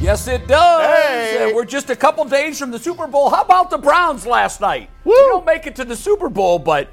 Yes, it does. Hey. We're just a couple days from the Super Bowl. How about the Browns last night? We don't make it to the Super Bowl, but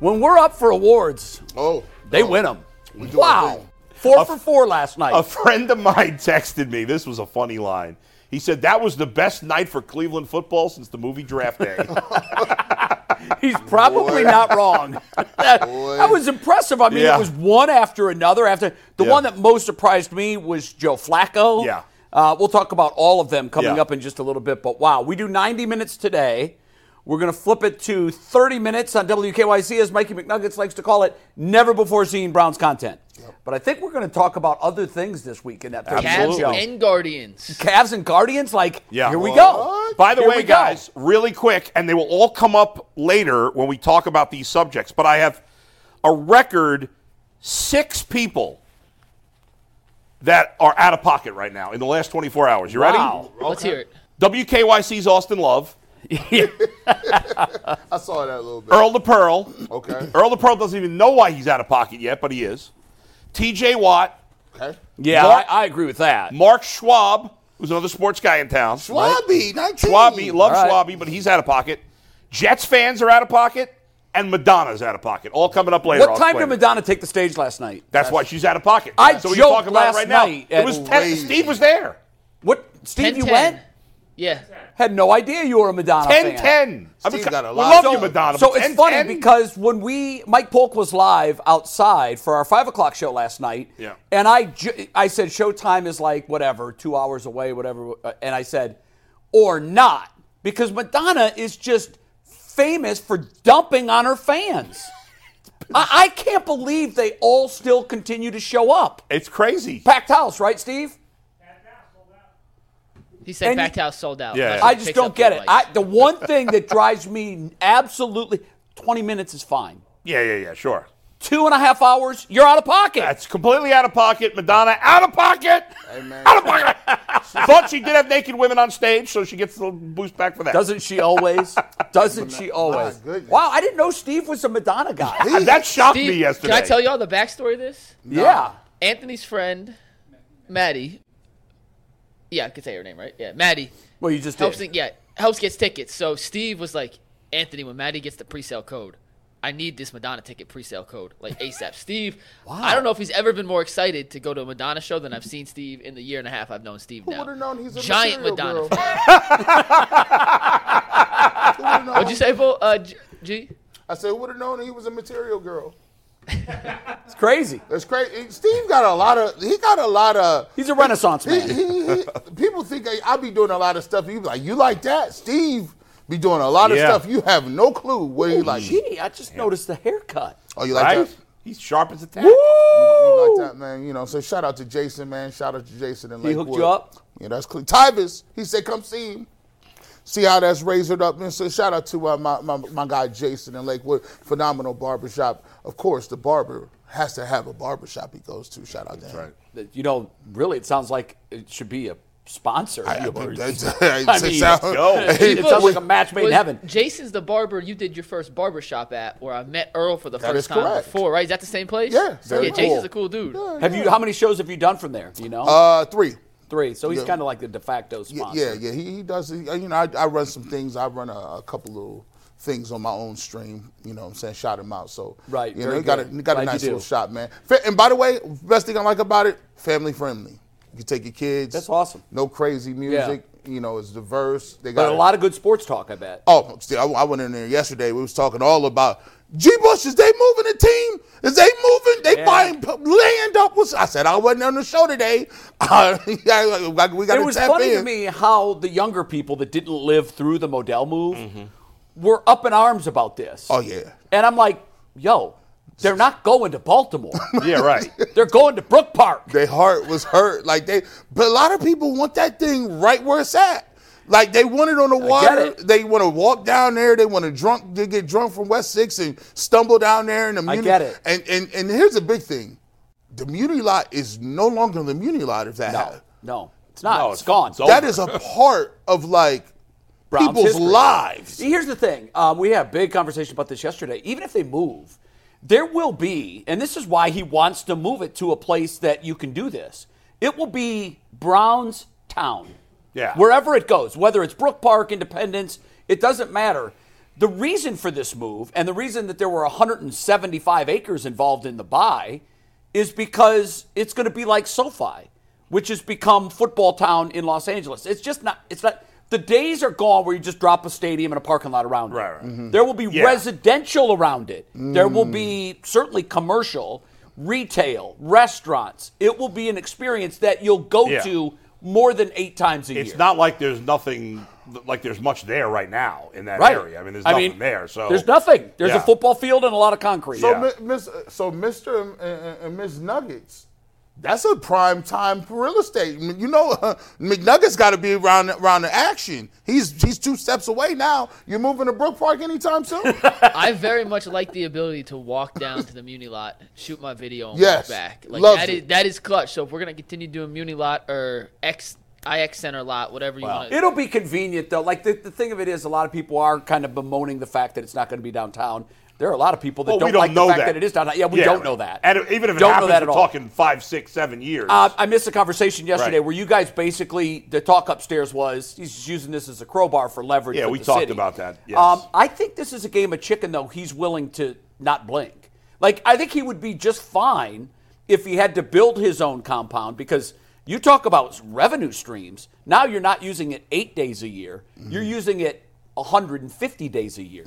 when we're up for awards, Oh, they oh. win them. We do Wow. Four for four last night. A friend of mine texted me. This was a funny line. He said that was the best night for Cleveland football since the movie Draft Day. He's probably not wrong. that, that was impressive. I mean, Yeah. it was one after another. After the Yeah. one that most surprised me was Joe Flacco. Yeah. Uh, we'll talk about all of them coming Yeah. up in just a little bit. But wow, we do 90 minutes today. We're going to flip it to 30 minutes on WKYC, as Mikey McNuggets likes to call it. Never before seen Browns content. But I think we're going to talk about other things this week in that 30 minute Absolutely. show. Cavs and Guardians. Cavs and Guardians, like, Yeah. here we go. What? By the Here way, we go. guys, really quick, and they will all come up later when we talk about these subjects, but I have a record six people that are out of pocket right now in the last 24 hours. You ready? Wow. Let's hear it. WKYC's Austin Love, I saw that a little bit. Earl the Pearl. Okay. Earl the Pearl doesn't even know why he's out of pocket yet, but he is. TJ Watt, Okay. Yeah, Mark- I, I agree with that. Mark Schwab, who's another sports guy in town. Schwabi, 19. Schwabi, love All right. Schwabi, but he's out of pocket. Jets fans are out of pocket, and Madonna's out of pocket. All coming up later. What I'll time explain did it. Madonna take the stage last night? That's why she's out of pocket. I so we can joked talk about last it right now. night It was ten, Steve was there. What? Steve, 10 you 10. went? Yeah. Had no idea you were a Madonna 10 fan. 10. I mean, Steve got a lot love of- you, Madonna. So but it's 10, funny 10? because when we Mike Polk was live outside for our five o'clock show last night, Yeah. and I ju- I said showtime is like whatever two hours away, whatever, uh, and I said or not because Madonna is just famous for dumping on her fans. I, I can't believe they all still continue to show up. it's crazy. Packed house, right, Steve? He said And Packed you- House sold out. Yeah. That's I just picks don't up get the it. likes. I, the one thing that drives me absolutely 20 minutes is fine. Yeah, yeah, yeah, sure. Two and a half hours, you're out of pocket. That's completely out of pocket. Madonna out of pocket. man. Out of pocket. Thought she did have naked women on stage, so she gets a little boost back for that. Doesn't she always? Doesn't she always? Wow, I didn't know Steve was a Madonna guy. And that shocked Steve, me yesterday. Can I tell you all the backstory of this? yeah. Anthony's friend, Maddie. Yeah, I could say her name, right? Yeah, Maddie. Well, you just helps did. yeah helps gets tickets. So Steve was like, Anthony, when Maddie gets the pre-sale code, I need this Madonna ticket pre-sale code like ASAP. Steve, I don't know if he's ever been more excited to go to a Madonna show than I've seen Steve in the year and a half I've known Steve Who now. would have known he's a Giant Madonna girl? fan. What'd you say, Bo? Uh, G- G? I said, who would have known he was a material girl? It's crazy. That's crazy. Steve got a lot of. He got a lot of. He's a Renaissance He, man. he, he, people think I, I be doing a lot of stuff. You be like, you like that? Steve be doing a lot of Yeah. stuff. You have no clue what he like. Gee, I just noticed the haircut. Oh, you like right? that? He's sharp as a tack. You, you like that, man? You know. So shout out to Jason, man. Shout out to Jason and Lakewood. He hooked you up? Yeah, that's clear. Tyvis, he said, come see him. See how that's razored up. And so shout out to uh, my, my, my guy Jason in Lakewood. Phenomenal barbershop. Of course, the barber has to have a barbershop he goes to. Shout out to him. right. You know, really, it sounds like it should be a sponsor. I, of yours. I, I mean, go. it sounds like a match made in heaven. Jason's the barber you did your first barbershop at, where I met Earl for the That first time correct. before, right? Is that the same place? Yeah, very yeah. Jason's a cool dude. Have you? How many shows have you done from there? Do you know? Uh, three. Three. So he's yeah. kind of like the de facto Yeah, sponsor. yeah, yeah. He, he does. He, you know, I, I run some things. I run a, a couple little things on my own stream. You know, what I'm saying, shout him out. So Right, you know, he got a he got a Glad you nice little shop, man. And by the way, best thing I like about it, family friendly. You take your kids. That's awesome. No crazy music. You know, it's diverse. They But got a lot of good sports talk, I bet. Oh, see, I, I went in there yesterday. We was talking all about G. Bush. Is they moving the team? Is they moving? They Yeah. buying land up? Was I said I wasn't on the show today. Uh, yeah, we got it was funny in. to me how the younger people that didn't live through the Modell move were up in arms about this. Oh yeah. And I'm like, yo, they're not going to Baltimore. Yeah, right. they're going to Brook Park. Their heart was hurt. Like they, but a lot of people want that thing right where it's at. Like they want it on the water. They want to walk down there. They want to drunk. They get drunk from West Six and stumble down there in the. I get it. And and and here's the big thing: the Muni lot is no longer the Muni lot. If that No, happened. no, it's not. No, it's it's- gone. it's over. that is a part of like Browns people's history. lives. Here's the thing. Um, we had a big conversation about this yesterday. Even if they move, there will be, and this is why he wants to move it to a place that you can do this. It will be Brown's town. Yeah. Wherever it goes, whether it's Brook Park, Independence, it doesn't matter. The reason for this move and the reason that there were 175 acres involved in the buy is because it's going to be like SoFi, which has become football town in Los Angeles. It's just not. It's not. The days are gone where you just drop a stadium and a parking lot around Right, it. right. Mhm. There will be Yeah. residential around it. There will be certainly commercial, retail, restaurants. It will be an experience that you'll go Yeah. to more than eight times a It's year. It's not like there's nothing, like there's much there right now in that right. area. I mean, there's nothing there. So there's nothing. There's a football field and a lot of concrete. So, Yeah. Mi- Miss, so Mr. and, and, and Miss Nuggets, that's a prime time for real estate. You know, uh, McNuggets got to be around around the action. He's he's two steps away now. You're moving to Brook Park anytime soon? I very much like the ability to walk down to the Muni lot, shoot my video, and Yes. walk back. Like Loves that is it. that is clutch. So if we're gonna continue doing Muni lot or X IX Center lot, whatever you want. It'll be convenient though. Like the, the thing of it is, a lot of people are kind of bemoaning the fact that it's not going to be downtown. There are a lot of people that Well, don't, don't like know the fact that. that. it is downtown. Yeah, we Yeah, don't know that. And even if it don't happens, know that we're at all. talking five, six, seven years. Uh, I missed a conversation yesterday Right. where you guys basically the talk upstairs was he's just using this as a crowbar for leverage. Yeah, we talked city. about that, yes. Um, I think this is a game of chicken though. He's willing to not blink. Like I think he would be just fine if he had to build his own compound because you talk about revenue streams. Now you're not using it eight days a year. Mm-hmm. You're using it 150 days a year.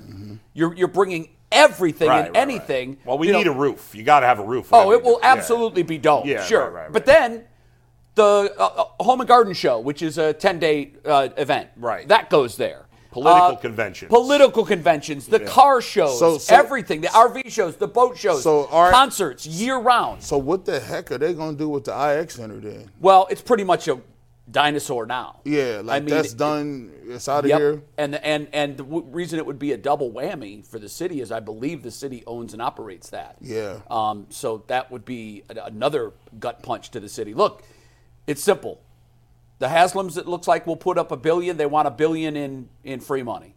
You're you're bringing everything Right, and right, right. anything. Well, we you need know- a roof. You got to have a roof. Oh, it will you do. Yeah. absolutely be dope. Yeah, sure. right, right, right. But then the uh, uh, Home and Garden Show, which is a 10 day uh, event, Right. That goes there. Political Uh, conventions. Political conventions, the car shows, So- so- everything, the RV shows, the boat shows, So are- concerts year round. so what the heck are they gonna do with the IX Center then? Well, it's pretty much a dinosaur now. Yeah, like I mean, that's it- done. It's out of Yep. here. And and and the w- reason it would be a double whammy for the city is I believe the city owns and operates that. Yeah. Um, so that would be a- another gut punch to the city. Look, it's simple. The Haslams, it looks like, will put up a billion. They want a billion in in free money.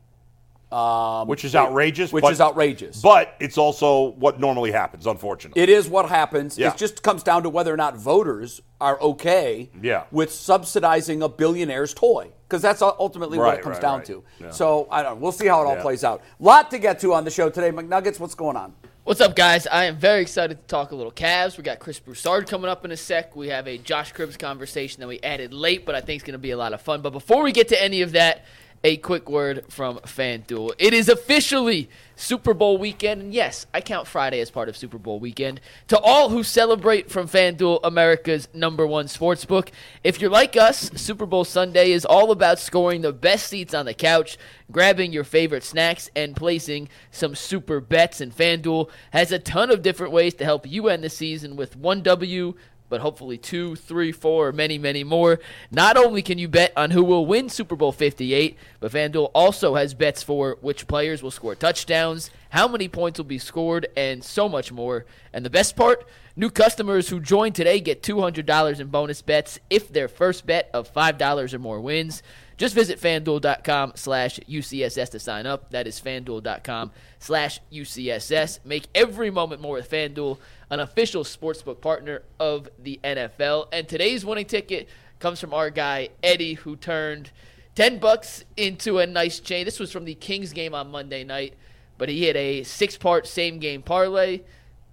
Um, which is outrageous. Which but- is outrageous. But it's also what normally happens, unfortunately. It is what happens. Yeah. It just comes down to whether or not voters are okay Yeah. with subsidizing a billionaire's toy. Because that's u- ultimately what it comes right, down right. to. Yeah. So I don't know. We'll see how it all Yeah. plays out. Lot to get to on the show today. McNuggets, what's going on? What's up, guys? I am very excited to talk a little Cavs. We got Chris Broussard coming up in a sec. We have a Josh Cribbs conversation that we added late, but I think it's going to be a lot of fun. But before we get to any of that, a quick word from FanDuel. It is officially Super Bowl weekend, and yes, I count Friday as part of Super Bowl weekend. To all who celebrate from FanDuel, America's number one sports book, if you're like us, Super Bowl Sunday is all about scoring the best seats on the couch, grabbing your favorite snacks, and placing some super bets. And FanDuel has a ton of different ways to help you end the season with one W but hopefully two, three, four, many, many more. Not only can you bet on who will win Super Bowl 58, but FanDuel also has bets for which players will score touchdowns, how many points will be scored, and so much more. And the best part, new customers who join today get $200 in bonus bets if their first bet of $5 or more wins. Just visit fanduel.com slash UCSS to sign up. That is fanduel.com slash UCSS. Make every moment more with Fanduel, an official sportsbook partner of the NFL. And today's winning ticket comes from our guy, Eddie, who turned 10 bucks into a nice chain. This was from the Kings game on Monday night, but he hit a six part same game parlay,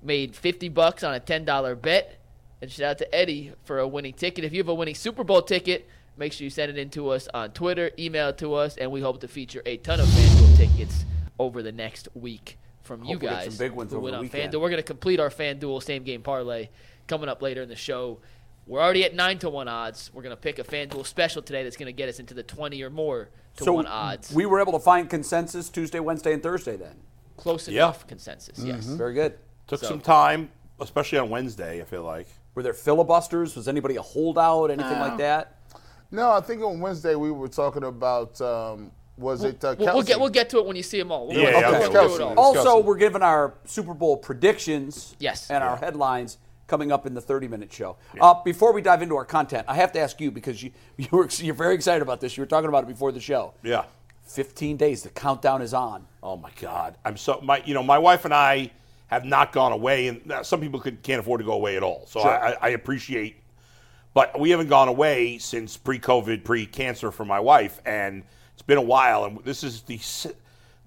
made 50 bucks on a $10 bet And shout out to Eddie for a winning ticket. If you have a winning Super Bowl ticket, make sure you send it in to us on Twitter, email it to us, and we hope to feature a ton of FanDuel tickets over the next week from you Hope we guys. some big ones who over the on weekend. FanDuel. We're going to complete our FanDuel same game parlay coming up later in the show. We're already at 9 to 1 odds. We're going to pick a FanDuel special today that's going to get us into the 20 or more to So 1 odds. we were able to find consensus Tuesday, Wednesday, and Thursday. Then Close Yeah. enough consensus, yes. Mm-hmm. very good. Took So- some time, especially on Wednesday. I feel like. Were there filibusters? Was anybody a holdout? Anything like that? No, I think on Wednesday we were talking about um, was it uh, We'll, we'll get we'll get to it when you see them all. We'll, Yeah, we'll, we'll do it all. Also, we're giving our Super Bowl predictions. Yes. And our headlines coming up in the 30-minute show. Uh, before we dive into our content, I have to ask you because you you were you're very excited about this. You were talking about it before the show. Yeah. 15 days. The countdown is on. Oh my God! I'm so my you know my wife and I have not gone away, and now, some people could, can't afford to go away at all. So I, I, I appreciate, but we haven't gone away since pre-COVID, pre-cancer for my wife, and it's been a while. And this is the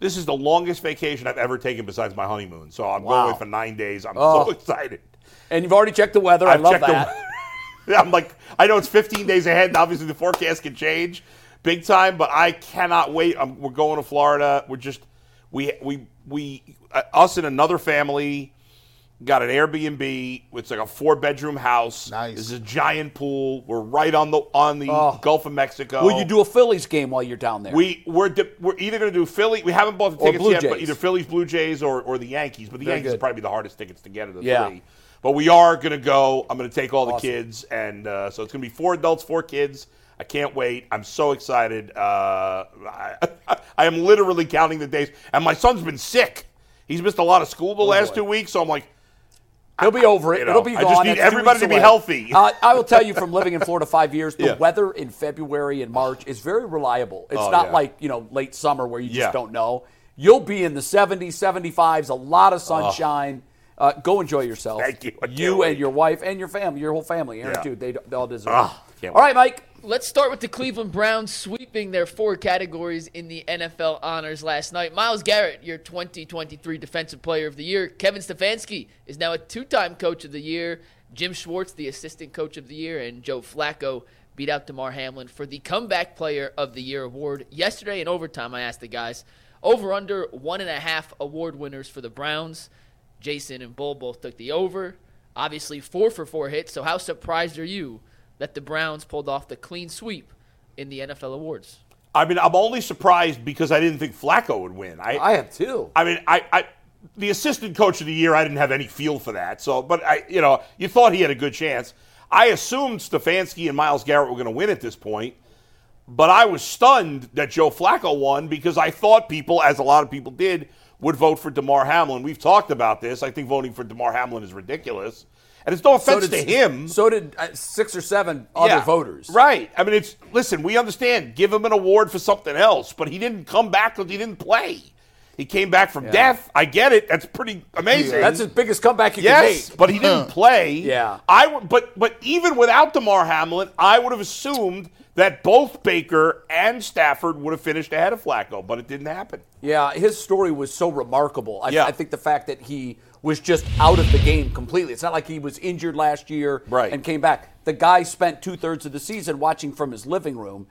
this is the longest vacation I've ever taken besides my honeymoon. So I'm going away for nine days. I'm Oh. so excited. And you've already checked the weather. I I've love checked that. The, I'm like, I know it's 15 days ahead, and obviously the forecast can change big time, but I cannot wait. i we're going to Florida. We're just we we we uh, us and another family got an Airbnb. It's like a four bedroom house. Nice. There's a giant pool. We're right on the on the Oh. Gulf of Mexico. Will you do a Phillies game while you're down there? We we're di- we're either going to do Philly. We haven't bought the tickets yet, but either Phillies, Blue Jays, or, or the Yankees. But the Very Yankees good. probably be the hardest tickets to get of the Yeah. three. But we are going to go. I'm going to take all the kids, and uh, so it's going to be four adults, four kids. I can't wait. I'm so excited. Uh, I, I am literally counting the days. And my son's been sick. He's missed a lot of school the last boy. two weeks, so I'm like, He'll be over it. You know, It'll be I gone. just need That's everybody to be away. healthy. Uh, I will tell you from living in Florida five years, the Yeah. weather in February and March is very reliable. It's Oh, not yeah. like, you know, late summer where you just Yeah. don't know. You'll be in the 70s, 75s, a lot of sunshine. Uh, go enjoy yourself. Thank you. You and your wife and your family, your whole family, Aaron too. They, they all deserve Ah, it. All right, Mike. Let's start with the Cleveland Browns sweeping their four categories in the NFL honors last night. Myles Garrett, your 2023 Defensive Player of the Year. Kevin Stefanski is now a two time Coach of the Year. Jim Schwartz, the Assistant Coach of the Year. And Joe Flacco beat out Damar Hamlin for the Comeback Player of the Year award. Yesterday in overtime, I asked the guys over under one and a half award winners for the Browns. Jason and Bull both took the over. Obviously, four for four hits. So, how surprised are you that the Browns pulled off the clean sweep in the NFL awards? I mean, I'm only surprised because I didn't think Flacco would win. I have two. I mean, I, I the assistant coach of the year, I didn't have any feel for that. So, but I, you know, you thought he had a good chance. I assumed Stefanski and Myles Garrett were going to win at this point, but I was stunned that Joe Flacco won because I thought people, as a lot of people did, would vote for Damar Hamlin. We've talked about this. I think voting for Damar Hamlin is ridiculous, and it's no offense to him. So did uh, six or seven other Yeah, voters. Right. I mean, it's listen. We understand. Give him an award for something else, but he didn't come back because he didn't play. He came back from death. I get it. That's pretty amazing. That's his biggest comeback you yes, can make. but he didn't play. Yeah. I would, but but even without Damar Hamlin, I would have assumed that both Baker and Stafford would have finished ahead of Flacco, but it didn't happen. Yeah, his story was so remarkable. I, Yeah. I think the fact that he was just out of the game completely. It's not like he was injured last year Right. and came back. The guy spent two thirds of the season watching from his living room.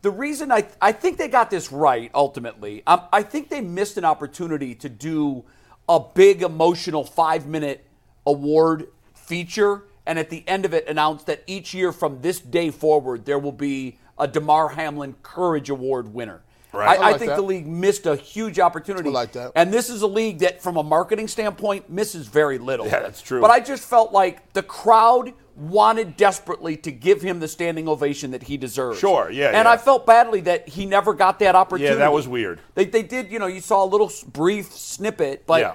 The reason I I think they got this right ultimately, um, I think they missed an opportunity to do a big emotional five minute award feature, and at the end of it, announce that each year from this day forward there will be a Damar Hamlin Courage Award winner. Right. I, I I think that. the league missed a huge opportunity. I like that. And this is a league that, from a marketing standpoint, misses very little. Yeah, that's true. But I just felt like the crowd wanted desperately to give him the standing ovation that he deserves. Sure, yeah, And yeah. I felt badly that he never got that opportunity. Yeah, that was weird. They, they did, you know, you saw a little brief snippet, but yeah.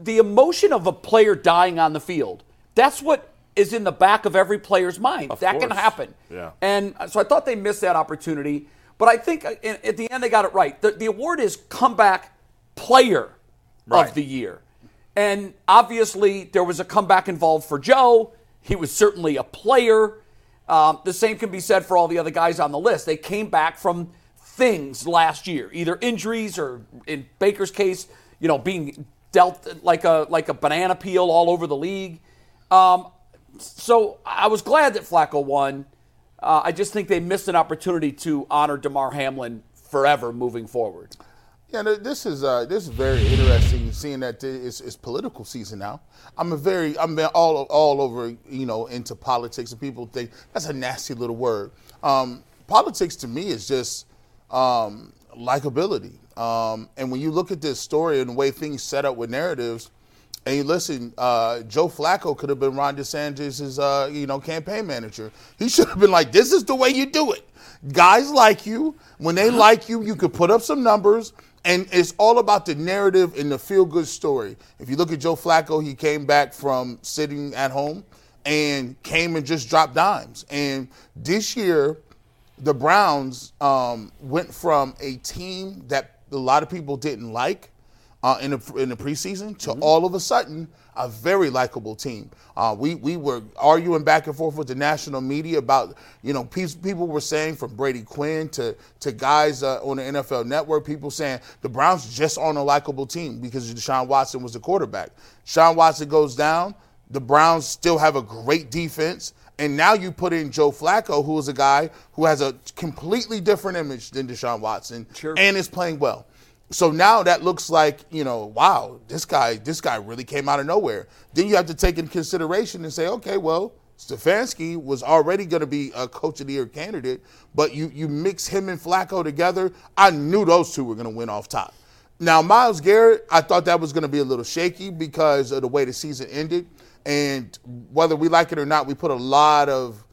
The emotion of a player dying on the field That's what is in the back of every player's mind. Of that can happen. Yeah. And so I thought they missed that opportunity. But I think uh, at the end they got it right. The, the award is comeback player Right. of the year. And obviously there was a comeback involved for Joe. He was certainly a player. Um, the same can be said for all the other guys on the list. They came back from things last year, either injuries or in Baker's case, you know, being dealt like a like a banana peel all over the league. Um, so I was glad that Flacco won. Uh, I just think they missed an opportunity to honor Damar Hamlin forever moving forward. Yeah, th- this is uh, this is very interesting. Seeing that it's, it's political season now. I'm a very I'm all all over you know into politics, and people think that's a nasty little word. Um, politics to me is just um, likability. Um, and when you look at this story and the way things set up with narratives, and you listen, uh, Joe Flacco could have been Ron DeSantis' uh, you know campaign manager. He should have been like, "This is the way you do it." Guys like you. When they like you, you could put up some numbers, and it's all about the narrative and the feel-good story. If you look at Joe Flacco, he came back from sitting at home and came and just dropped dimes. And this year, the Browns um, went from a team that a lot of people didn't like uh, in the in the preseason to all of a sudden a very likable team. Uh, we we were arguing back and forth with the national media about you know pe- people were saying from Brady Quinn to to guys uh, on the NFL Network, people saying the Browns just aren't a likable team because Deshaun Watson was the quarterback. Deshaun Watson goes down, the Browns still have a great defense. And now you put in Joe Flacco, who is a guy who has a completely different image than Deshaun Watson, and is playing well. So now that looks like, you know, wow, this guy, this guy really came out of nowhere. Then you have to take in consideration and say, okay, well, Stefanski was already going to be a coach of the year candidate, but you you mix him and Flacco together, I knew those two were going to win off top. Now, Myles Garrett, I thought that was going to be a little shaky because of the way the season ended. And whether we like it or not, we put a lot of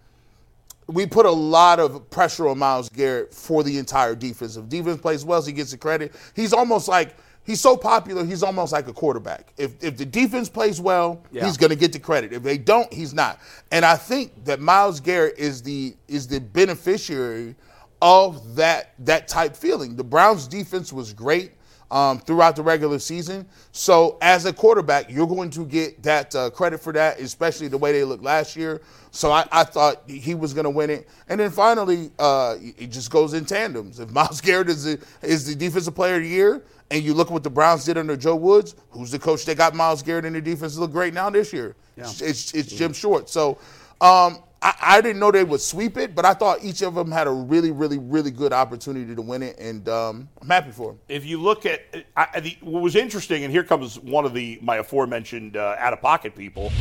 we put a lot of pressure on Myles Garrett for the entire defense. If defense plays well, he gets the credit. He's almost like he's so popular. He's almost like a quarterback. If if the defense plays well, he's going to get the credit. If they don't, he's not. And I think that Myles Garrett is the is the beneficiary of that that type feeling. The Browns defense was great um, throughout the regular season. So as a quarterback, you're going to get that uh, credit for that, especially the way they looked last year. So I, I thought he was going to win it. And then finally, uh, it just goes in tandems. If Myles Garrett is the, is the defensive player of the year, and you look at what the Browns did under Joe Woods, who's the coach that got Myles Garrett in the defense look great now this year? It's, it's, it's Jim Schwartz. So um, I, I didn't know they would sweep it, but I thought each of them had a really, really, really good opportunity to win it, and um, I'm happy for them. if you look at I, I- the, what was interesting, and here comes one of the my aforementioned uh, out of pocket people.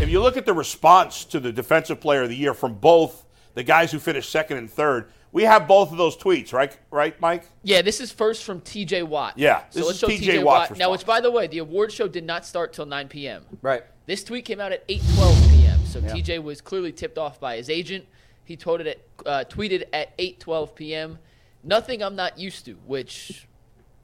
If you look at the response to the defensive player of the year from both the guys who finished second and third, we have both of those tweets, right? Right, Mike? Yeah, this is first from TJ Watt. Yeah, so this let's is show TJ TJ Watt's Watt. Now, which, by the way, the award show did not start till 9 p.m. Right. This tweet came out at 8:12 p.m. So TJ was clearly tipped off by his agent. He tweeted at uh, tweeted at 8:12 p.m. Nothing I'm not used to, which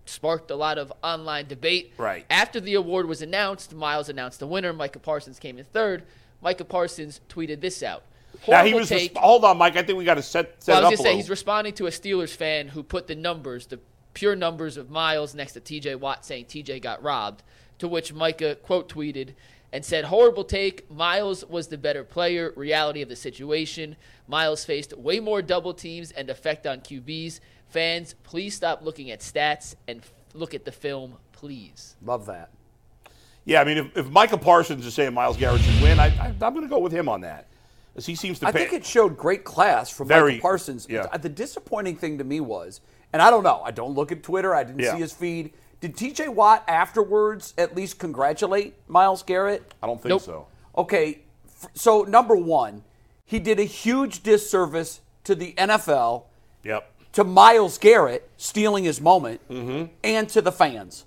sparked a lot of online debate. Right. After the award was announced, Myles announced the winner. Micah Parsons came in third. Micah Parsons tweeted this out. Now he was. resp- hold on, Mike. I think we got to set set Well, I was up gonna say he's responding to a Steelers fan who put the numbers, the pure numbers of Myles next to T.J. Watt, saying T.J. got robbed. To which Micah quote tweeted and said, "Horrible take. Myles was the better player. Reality of the situation. Myles faced way more double teams and effect on QBs. Fans, please stop looking at stats and f- look at the film, please." Love that. yeah, I mean, if, if Micah Parsons is saying Myles Garrett should win, I, I, I'm going to go with him on that, as he seems to. I pay, think it showed great class from Very- Micah Parsons. yeah. The disappointing thing to me was, and I don't know, I don't look at Twitter, I didn't Yeah. see his feed. Did TJ Watt afterwards at least congratulate Myles Garrett? I don't think Nope. so. Okay, so number one, he did a huge disservice to the NFL, Yep. to Myles Garrett stealing his moment, Mm-hmm. and to the fans.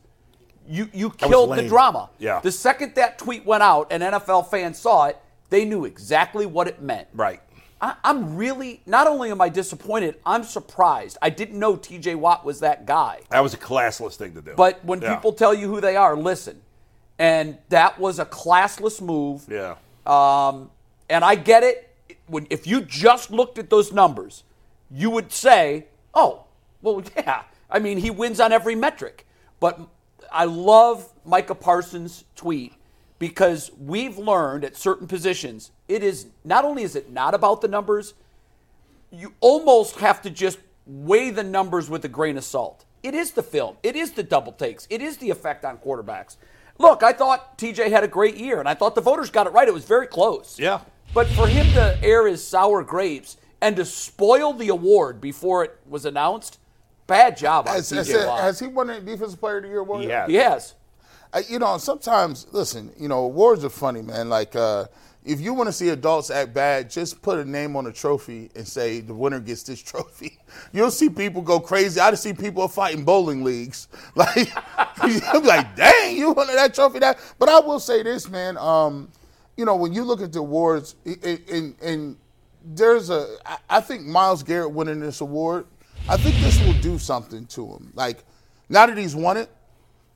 You you was killed the drama. Yeah. The second that tweet went out and NFL fans saw it, they knew exactly what it meant. Right. I, I'm really not only am I disappointed, I'm surprised. I didn't know T.J. Watt was that guy. That was a classless thing to do. But when Yeah. people tell you who they are, listen. And that was a classless move. Yeah. Um, and I get it. When, if you just looked at those numbers, you would say, oh, well, yeah. I mean, he wins on every metric. But I love Micah Parsons' tweet because we've learned at certain positions, it is not only is it not about the numbers, you almost have to just weigh the numbers with a grain of salt. It is the film. It is the double takes. It is the effect on quarterbacks. Look, I thought TJ had a great year, and I thought the voters got it right. It was very close. Yeah. But for him to air his sour grapes and to spoil the award before it was announced, bad job on Has, has, TJ Watt. has he won a Defensive Player of the Year award? He has. He has. Uh, you know, sometimes, listen, you know, awards are funny, man. Like, uh, if you want to see adults act bad, just put a name on a trophy and say the winner gets this trophy. You'll see people go crazy. I just see people fighting bowling leagues. Like, be like, dang, you wanted that trophy. That, but I will say this, man. Um, you know, when you look at the awards, and, and there's a, I- I think Myles Garrett winning this award, I think this will do something to him. Like, now that he's won it,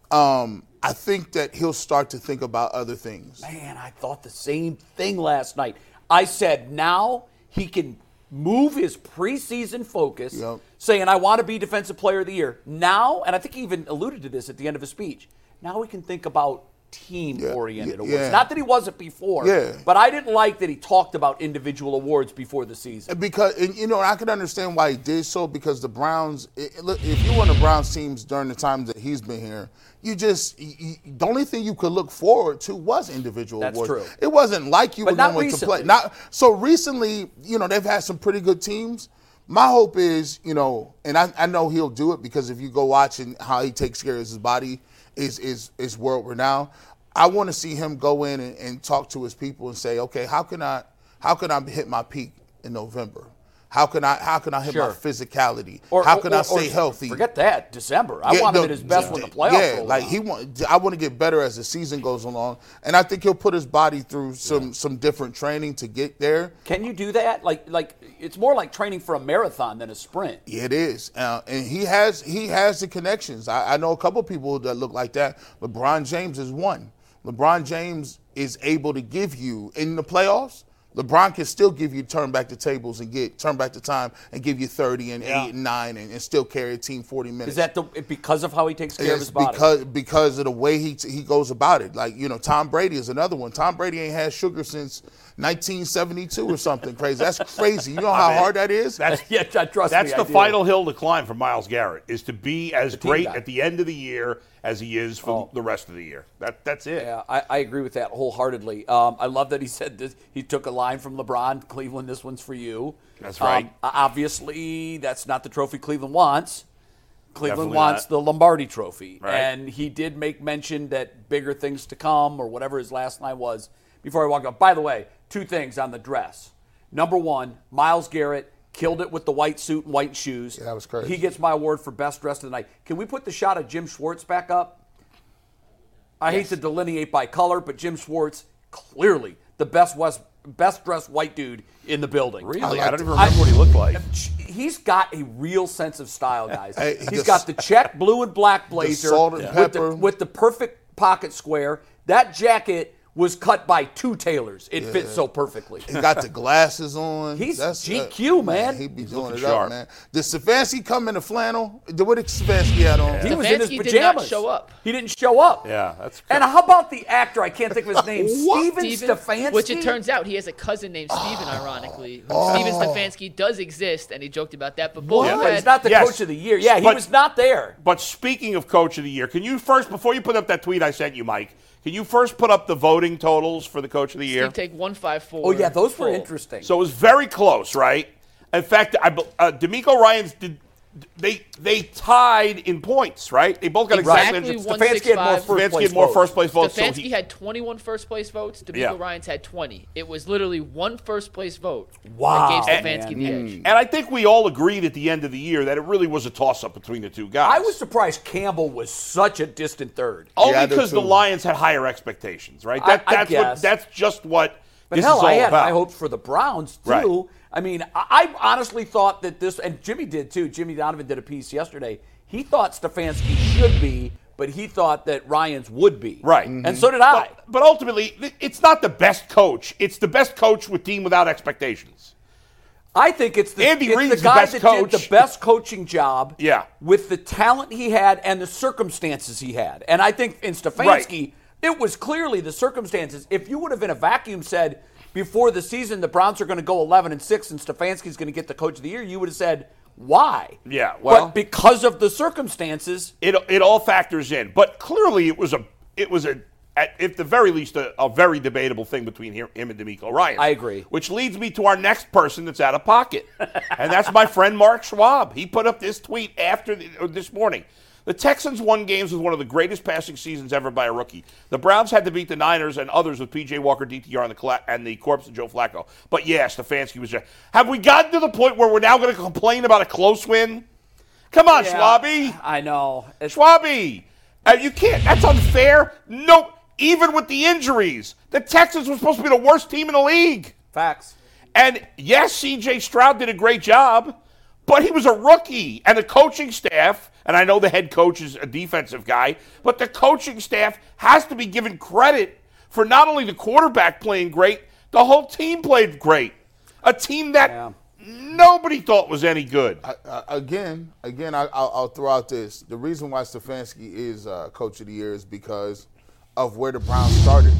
um, I think that he'll start to think about other things. Man, I thought the same thing last night. I said now he can move his preseason focus, Yep. saying, I want to be Defensive Player of the Year. Now, and I think he even alluded to this at the end of his speech, now we can think about team oriented Yeah. awards. Yeah. Not that he wasn't before, Yeah. but I didn't like that he talked about individual awards before the season. Because and, you know, I can understand why he did so because the Browns. It, look, if you were on the Browns teams during the time that he's been here, you just you, the only thing you could look forward to was individual That's awards. true. It wasn't like you But were going to recently. play. Not so recently. You know, they've had some pretty good teams. My hope is, you know, and I, I know he'll do it because if you go watching how he takes care of his body is is is world renowned. I want to see him go in and, and talk to his people and say, okay, how can I how can I hit my peak in November? How can I how can I hit my Sure. physicality? how can I stay healthy? Forget that. December. I Yeah, want him no, at his best d- when the playoffs Yeah, like he want. I want to get better as the season goes along, and I think he'll put his body through some some different training to get there. Can you do that? Like, like it's more like training for a marathon than a sprint. Yeah, it is, uh, and he has he has the connections. I, I know a couple people that look like that. LeBron James is one. LeBron James is able to give you in the playoffs. LeBron can still give you turn back the tables and get turn back the time and give you thirty and Yeah. eight and nine and, and still carry a team forty minutes. Is that the because of how he takes care of his body? because because of the way he he goes about it. Like you know, Tom Brady is another one. Tom Brady ain't had sugar since 1972 or something crazy. That's crazy. You know how hard that is. That's yeah, trust That's me, the do. final hill to climb for Myles Garrett is to be as team great guy. at the end of the year as he is for the rest of the year. That that's it. Yeah, I, I agree with that wholeheartedly. Um, I love that he said this. He took a line from LeBron. Cleveland, this one's for you. That's Um, right. obviously, that's not the trophy Cleveland wants. Cleveland Definitely wants not. the Lombardi Trophy, Right. and he did make mention that bigger things to come, or whatever his last line was. Before I walk up, by the way, two things on the dress. Number one, Myles Garrett killed it with the white suit and white shoes. Yeah, that was crazy. He gets my award for best dressed of the night. Can we put the shot of Jim Schwartz back up? I hate to delineate by color, but Jim Schwartz clearly the best West, best dressed white dude in the building. Really, I I, don't even remember what he looked like. He's got a real sense of style, guys. Hey, He's the- got the check blue and black blazer salt and with, pepper. the, with the perfect pocket square. That jacket was cut by two tailors. It fits so perfectly. He got the glasses on. He's uh, GQ, man. He be He's doing looking it sharp. up, man. Did Stefanski come in the flannel? What did Stefanski had on? He was in his pajamas. did not show up. He didn't show up. Yeah, that's And how about the actor? I can't think of his name. What? Steven Steven, Stefanski. which it turns out he has a cousin named Steven, ironically. Oh. Steven Stefanski does exist, and he joked about that. But both What? had- He's not the Yes. coach of the year. Yeah, he But- was not there. But speaking of coach of the year, can you first, before you put up that tweet I sent you, Mike, can you first put up the voting totals for the coach of the year? Steve take one five four. Oh yeah, those were interesting. So it was very close, right? In fact, I, uh, DeMeco Ryans did. They they tied in points, right? They both got exactly. Exactly one- Stefanski had more first Stefanski place had more first place votes. So Stefanski he, had 21 first place votes. DeMeco Yeah. Ryans had 20. It was literally one first place vote Wow, that gave Stefanski man. the mm. edge. and I think we all agreed at the end of the year that it really was a toss up between the two guys. I was surprised Campbell was such a distant third. only Yeah, because the. Lions had higher expectations, right? That, I that's guess. what. That's just what But this hell, is all I had about. high hopes for the Browns too. Right. I mean, I, I honestly thought that this, and Jimmy did too. Jimmy Donovan did a piece yesterday. He thought Stefanski should be, but he thought that Ryans would be. Right. And mm-hmm. so did I. But, but ultimately, it's not the best coach. It's the best coach with team without expectations. I think it's the, Andy it's the the guy best that coach. did the best coaching job. Yeah. With the talent he had and the circumstances he had. And I think in Stefanski, Right. it was clearly the circumstances. If you would have in a vacuum said before the season the Browns are going to go 11 and 6 and Stefanski's going to get the coach of the year, you would have said, why? Yeah, well- but because of the circumstances, It it all factors in. But clearly, it was a it was a at, at the very least a, a very debatable thing between him, and DeMeco Ryan. I agree. Which leads me to our next person that's out of pocket, and that's my friend Mark Schwab. He put up this tweet after the, this morning. The Texans won games with one of the greatest passing seasons ever by a rookie. The Browns had to beat the Niners and others with P.J. Walker, DTR, and the, and the corpse of Joe Flacco. But yeah, Stefanski was just. Have we gotten to the point where we're now going to complain about a close win? Come on, Yeah, Schwabby. I know. It's- Schwabby, uh, you can't. That's unfair. No, even with the injuries, the Texans were supposed to be the worst team in the league. Facts. And yes, C.J. Stroud did a great job, but he was a rookie, and the coaching staff. And I know the head coach is a defensive guy, but the coaching staff has to be given credit for not only the quarterback playing great, the whole team played great. A team that Yeah. nobody thought was any good. Uh, again, again, I, I'll, I'll throw out this. The reason why Stefanski is uh, coach of the year is because of where the Browns started.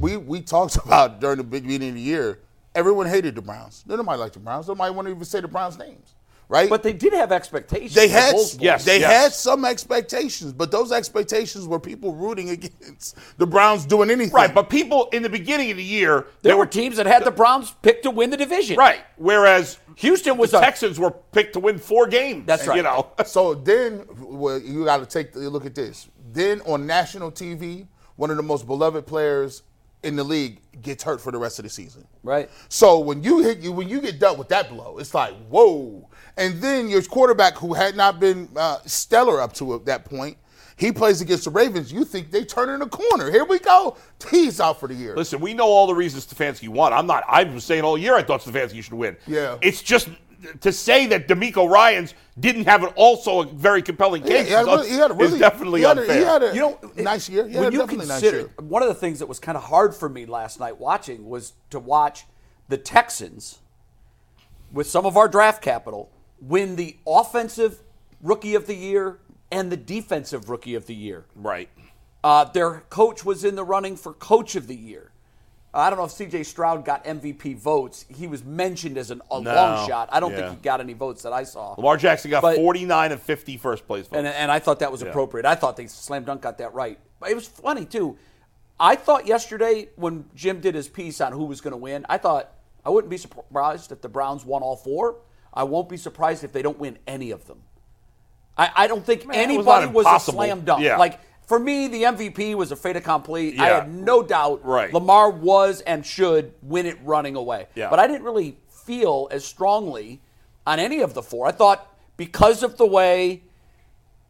We we talked about during the beginning of the year. Everyone hated the Browns. Nobody liked the Browns. Nobody wanted to even say the Browns' names, right? But they did have expectations. They had both Yes, they yes. had some expectations, but those expectations were people rooting against the Browns doing anything. Right, but people in the beginning of the year, There they were teams that had the Browns picked to win the division. right. Whereas Houston was the a Texans were picked to win four games. That's right. You know, So then, well, you got to take a look at this. Then on national TV, one of the most beloved players in the league gets hurt for the rest of the season. right. So when you hit you when you get dealt with that blow, it's like whoa. And then your quarterback, who had not been uh, stellar up to that point, he plays against the Ravens. You think they turn in a corner? Here we go. He's out for the year. listen, we know all the reasons Stefanski won. I'm not. I've been saying all year I thought Stefanski should win. Yeah. It's just to say that DeMeco Ryans didn't have an, also a very compelling Yeah, case he, had a is, really, he had a really is definitely he had a, unfair. He had a You know, nice year. He when a you definitely nice consider year. one of the things that was kind of hard for me last night watching was to watch the Texans with some of our draft capital win the offensive rookie of the year and the defensive rookie of the year. right. Uh, their coach was in the running for coach of the year. I don't know if C.J. Stroud got MVP votes. He was mentioned as an, a No, long shot. I don't yeah. think he got any votes that I saw. Lamar Jackson got But- 49 of 50 first place votes. And, and I thought that was appropriate. I thought they slam dunk got that right. But it was funny too. I thought yesterday when Jim did his piece on who was going to win, I thought I wouldn't be surprised if the Browns won all four. I won't be surprised if they don't win any of them. I, I don't think Man, it was anybody was, a slam dunk. Yeah. Like for me, the MVP was a fait accompli. I Yeah. had no doubt Right. Lamar was and should win it running away. Yeah. But I didn't really feel as strongly on any of the four. I thought because of the way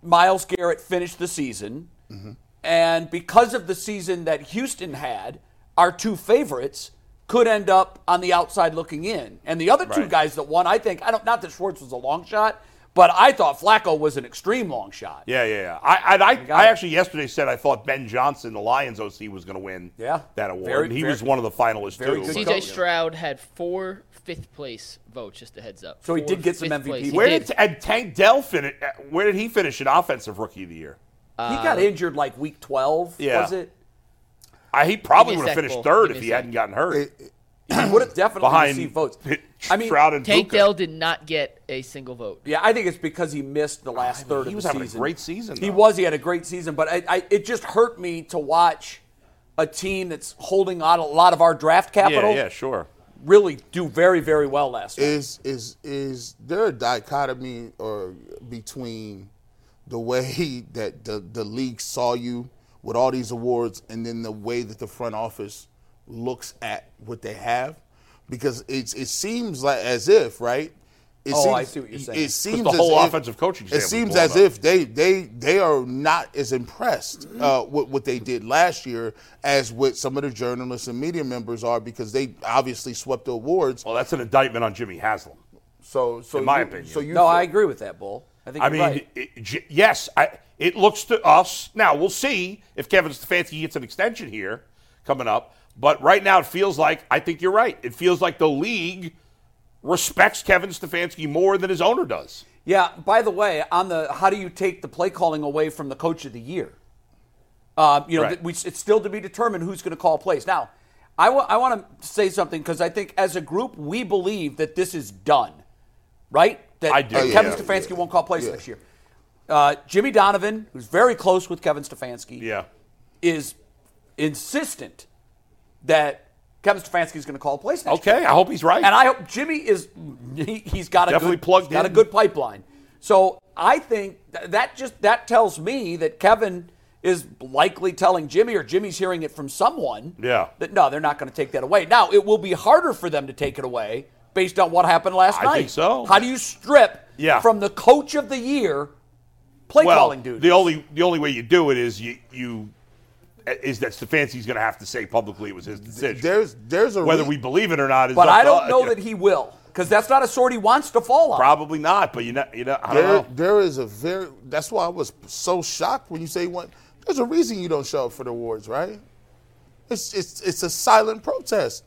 Myles Garrett finished the season, mm-hmm. and because of the season that Houston had, our two favorites could end up on the outside looking in. And the other two guys that won, I think, I don't not that Schwartz was a long shot, but I thought Flacco was an extreme long shot. Yeah, yeah, yeah. I, and I, I actually yesterday said I thought Ben Johnson, the Lions OC, was going to win Yeah. that award. Very- and he very- was one of the finalists very too. CJ coach. Stroud had four fifth place votes. Just a heads up. So he did get some fifth MVP place. Where did. did and Tank Dell finish? Uh, where did he finish in offensive rookie of the year? Uh, he got injured like week 12, Yeah. was it? I, he probably would have finished Bull. third Give if he hadn't gotten hurt. He would have definitely Behind received votes. I mean, Stroud and Tank Puka. Dell did not get a single vote. Yeah, I think it's because he missed the last third he of was having a great season, He was. He had a great season, but I, I, it just hurt me to watch a team that's holding on a lot of our draft capital Yeah, yeah, sure. really do very, very well last night. is is is there a dichotomy or between the way that the the league saw you with all these awards and then the way that the front office looks at what they have because it's it seems like as if right it Oh, seems, I see what you're saying. It seems the as whole if- offensive coaching It seems as up. if they they they are not as impressed uh, with what they did last year as what some of the journalists and media members are because they obviously swept the awards. Well, that's an indictment on Jimmy Haslam. So, so In my you- opinion. so you no, feel- I agree with that, Bull. I think I you're mean, right. it- J- yes, I, it looks to us now. We'll see if Kevin Stefanski gets an extension here coming up. But right now, it feels like I think you're right. It feels like the league respects Kevin Stefanski more than his owner does. Yeah. By the way, on the how do you take the play calling away from the coach of the year? Uh, you know, Right. th- we, it's still to be determined who's going to call plays. Now, I want to say something because I think as a group we believe that this is done, right? That I do. that Oh, Kevin yeah, Stefanski yeah. won't call plays Yeah. next year. Uh, Jimmy Donovan, who's very close with Kevin Stefanski, Yeah. is insistent that Kevin Stefanski is going to call plays next Okay, year. I hope he's right. And I hope Jimmy is he, he's got a Definitely good, plugged got in. a good pipeline. So I think th- that just that tells me that Kevin is likely telling Jimmy or Jimmy's hearing it from someone. Yeah. That no, they're not going to take that away. Now it will be harder for them to take it away based on what happened last I night. think so. How do you strip Yeah. from the coach of the year play well, calling dude? the only the only way you do it is you you is that Stefanski's going to have to say publicly it was his decision. There's there's a Whether re- we believe it or not is but I don't us. know that he will because that's not a sword he wants to fall on. Probably not, but you know, you know, I don't there, know. there is a very. That's why I was so shocked when you say what. There's a reason you don't show up for the awards, right? It's it's it's a silent protest.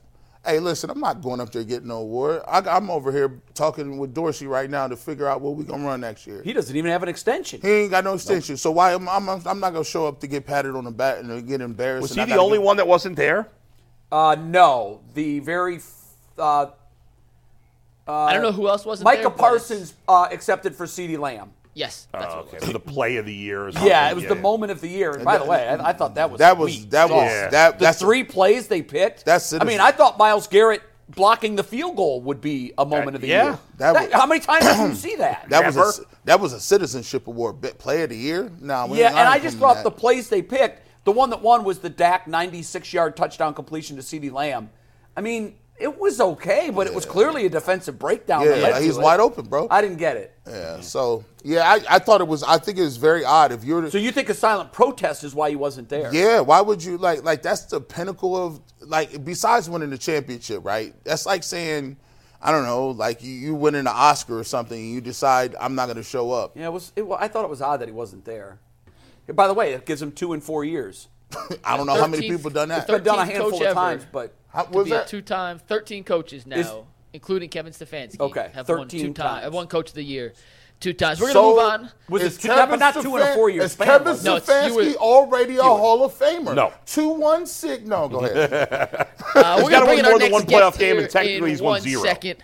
Hey, listen, I'm not going up there getting no award. I, I'm over here talking with Dorsey right now to figure out what we gonna run next year. He doesn't even have an extension. He ain't got no extension, so why am I'm, I'm not gonna show up to get patted on the back and get embarrassed? Was and he the only get- one that wasn't there? Uh, no, the very uh, I don't know who else wasn't Micah there, but Parsons uh, accepted for CeeDee Lamb. Yes, oh, that's Oh, okay, was. for the play of the year. Or. Yeah, it was the yeah. moment of the year. And by the way, I, I thought that was That was sweet that was stuff. that the that's three plays they picked. That's I mean, I thought Myles Garrett blocking the field goal would be a moment of the yeah, year. that That- was- how many times did you see that? That was a, that was a citizenship award, Bit player of the year. No, yeah, and I just thought the plays they picked. The one that won was the Dak 96-yard touchdown completion to CeeDee Lamb. I mean, it was okay, but it was clearly a defensive breakdown. that Yeah, led to he's it. wide open, bro. I didn't get it. yeah, so yeah, I, I thought it was. I think it was very odd if you're. So you think a silent protest is why he wasn't there? yeah, why would you like like that's the pinnacle of like besides winning the championship, right? That's like saying, I don't know, like you, you winning an Oscar or something, and you decide I'm not going to show up. Yeah, it was. It, wa- I thought it was odd that he wasn't there. By the way, it gives him two in four years. I don't know how many 13th people done that. It's been done a handful coach of ever. times, but How, to was be a that? two-time, 13 coaches now, Is- including Kevin Stefanski. Okay, have won two times. times. Have won Coach of the Year two times. We're So- gonna move on. was it two, Kevin but not two in a four year Is span? Kevin was? No, Stefanski were- already a Hall of Famer? No. Two one six. No, go ahead. Uh, we're gotta gonna bring win in our more than next one playoff game, and technically he's won one zero. second.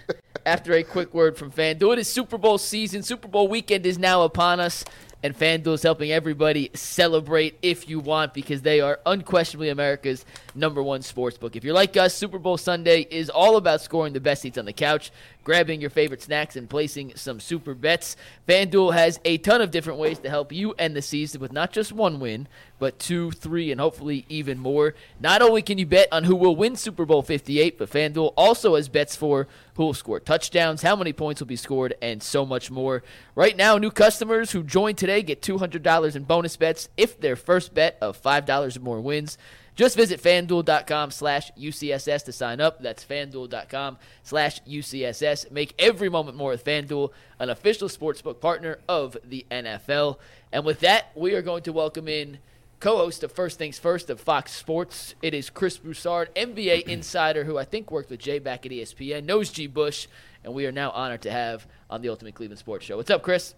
After a quick word from FanDuel, it is Super Bowl season. Super Bowl weekend is now upon us, and FanDuel is helping everybody celebrate if you want because they are unquestionably America's number one sports book. If you're like us, Super Bowl Sunday is all about scoring the best seats on the couch, grabbing your favorite snacks, and placing some super bets. FanDuel has a ton of different ways to help you end the season with not just one win, but two, three, and hopefully even more. Not only can you bet on who will win Super Bowl 58, but FanDuel also has bets for who will score touchdowns, how many points will be scored, and so much more. Right now, new customers who join today get $200 in bonus bets if their first bet of $5 or more wins. Just visit fanduel.com slash UCSS to sign up. That's fanduel.com slash UCSS. Make every moment more with Fanduel, an official sportsbook partner of the NFL. And with that, we are going to welcome in co-host of First Things First of Fox Sports. It is Chris Broussard, NBA insider, who I think worked with Jay back at ESPN, knows G. Bush, and we are now honored to have on the Ultimate Cleveland Sports Show. What's up, Chris?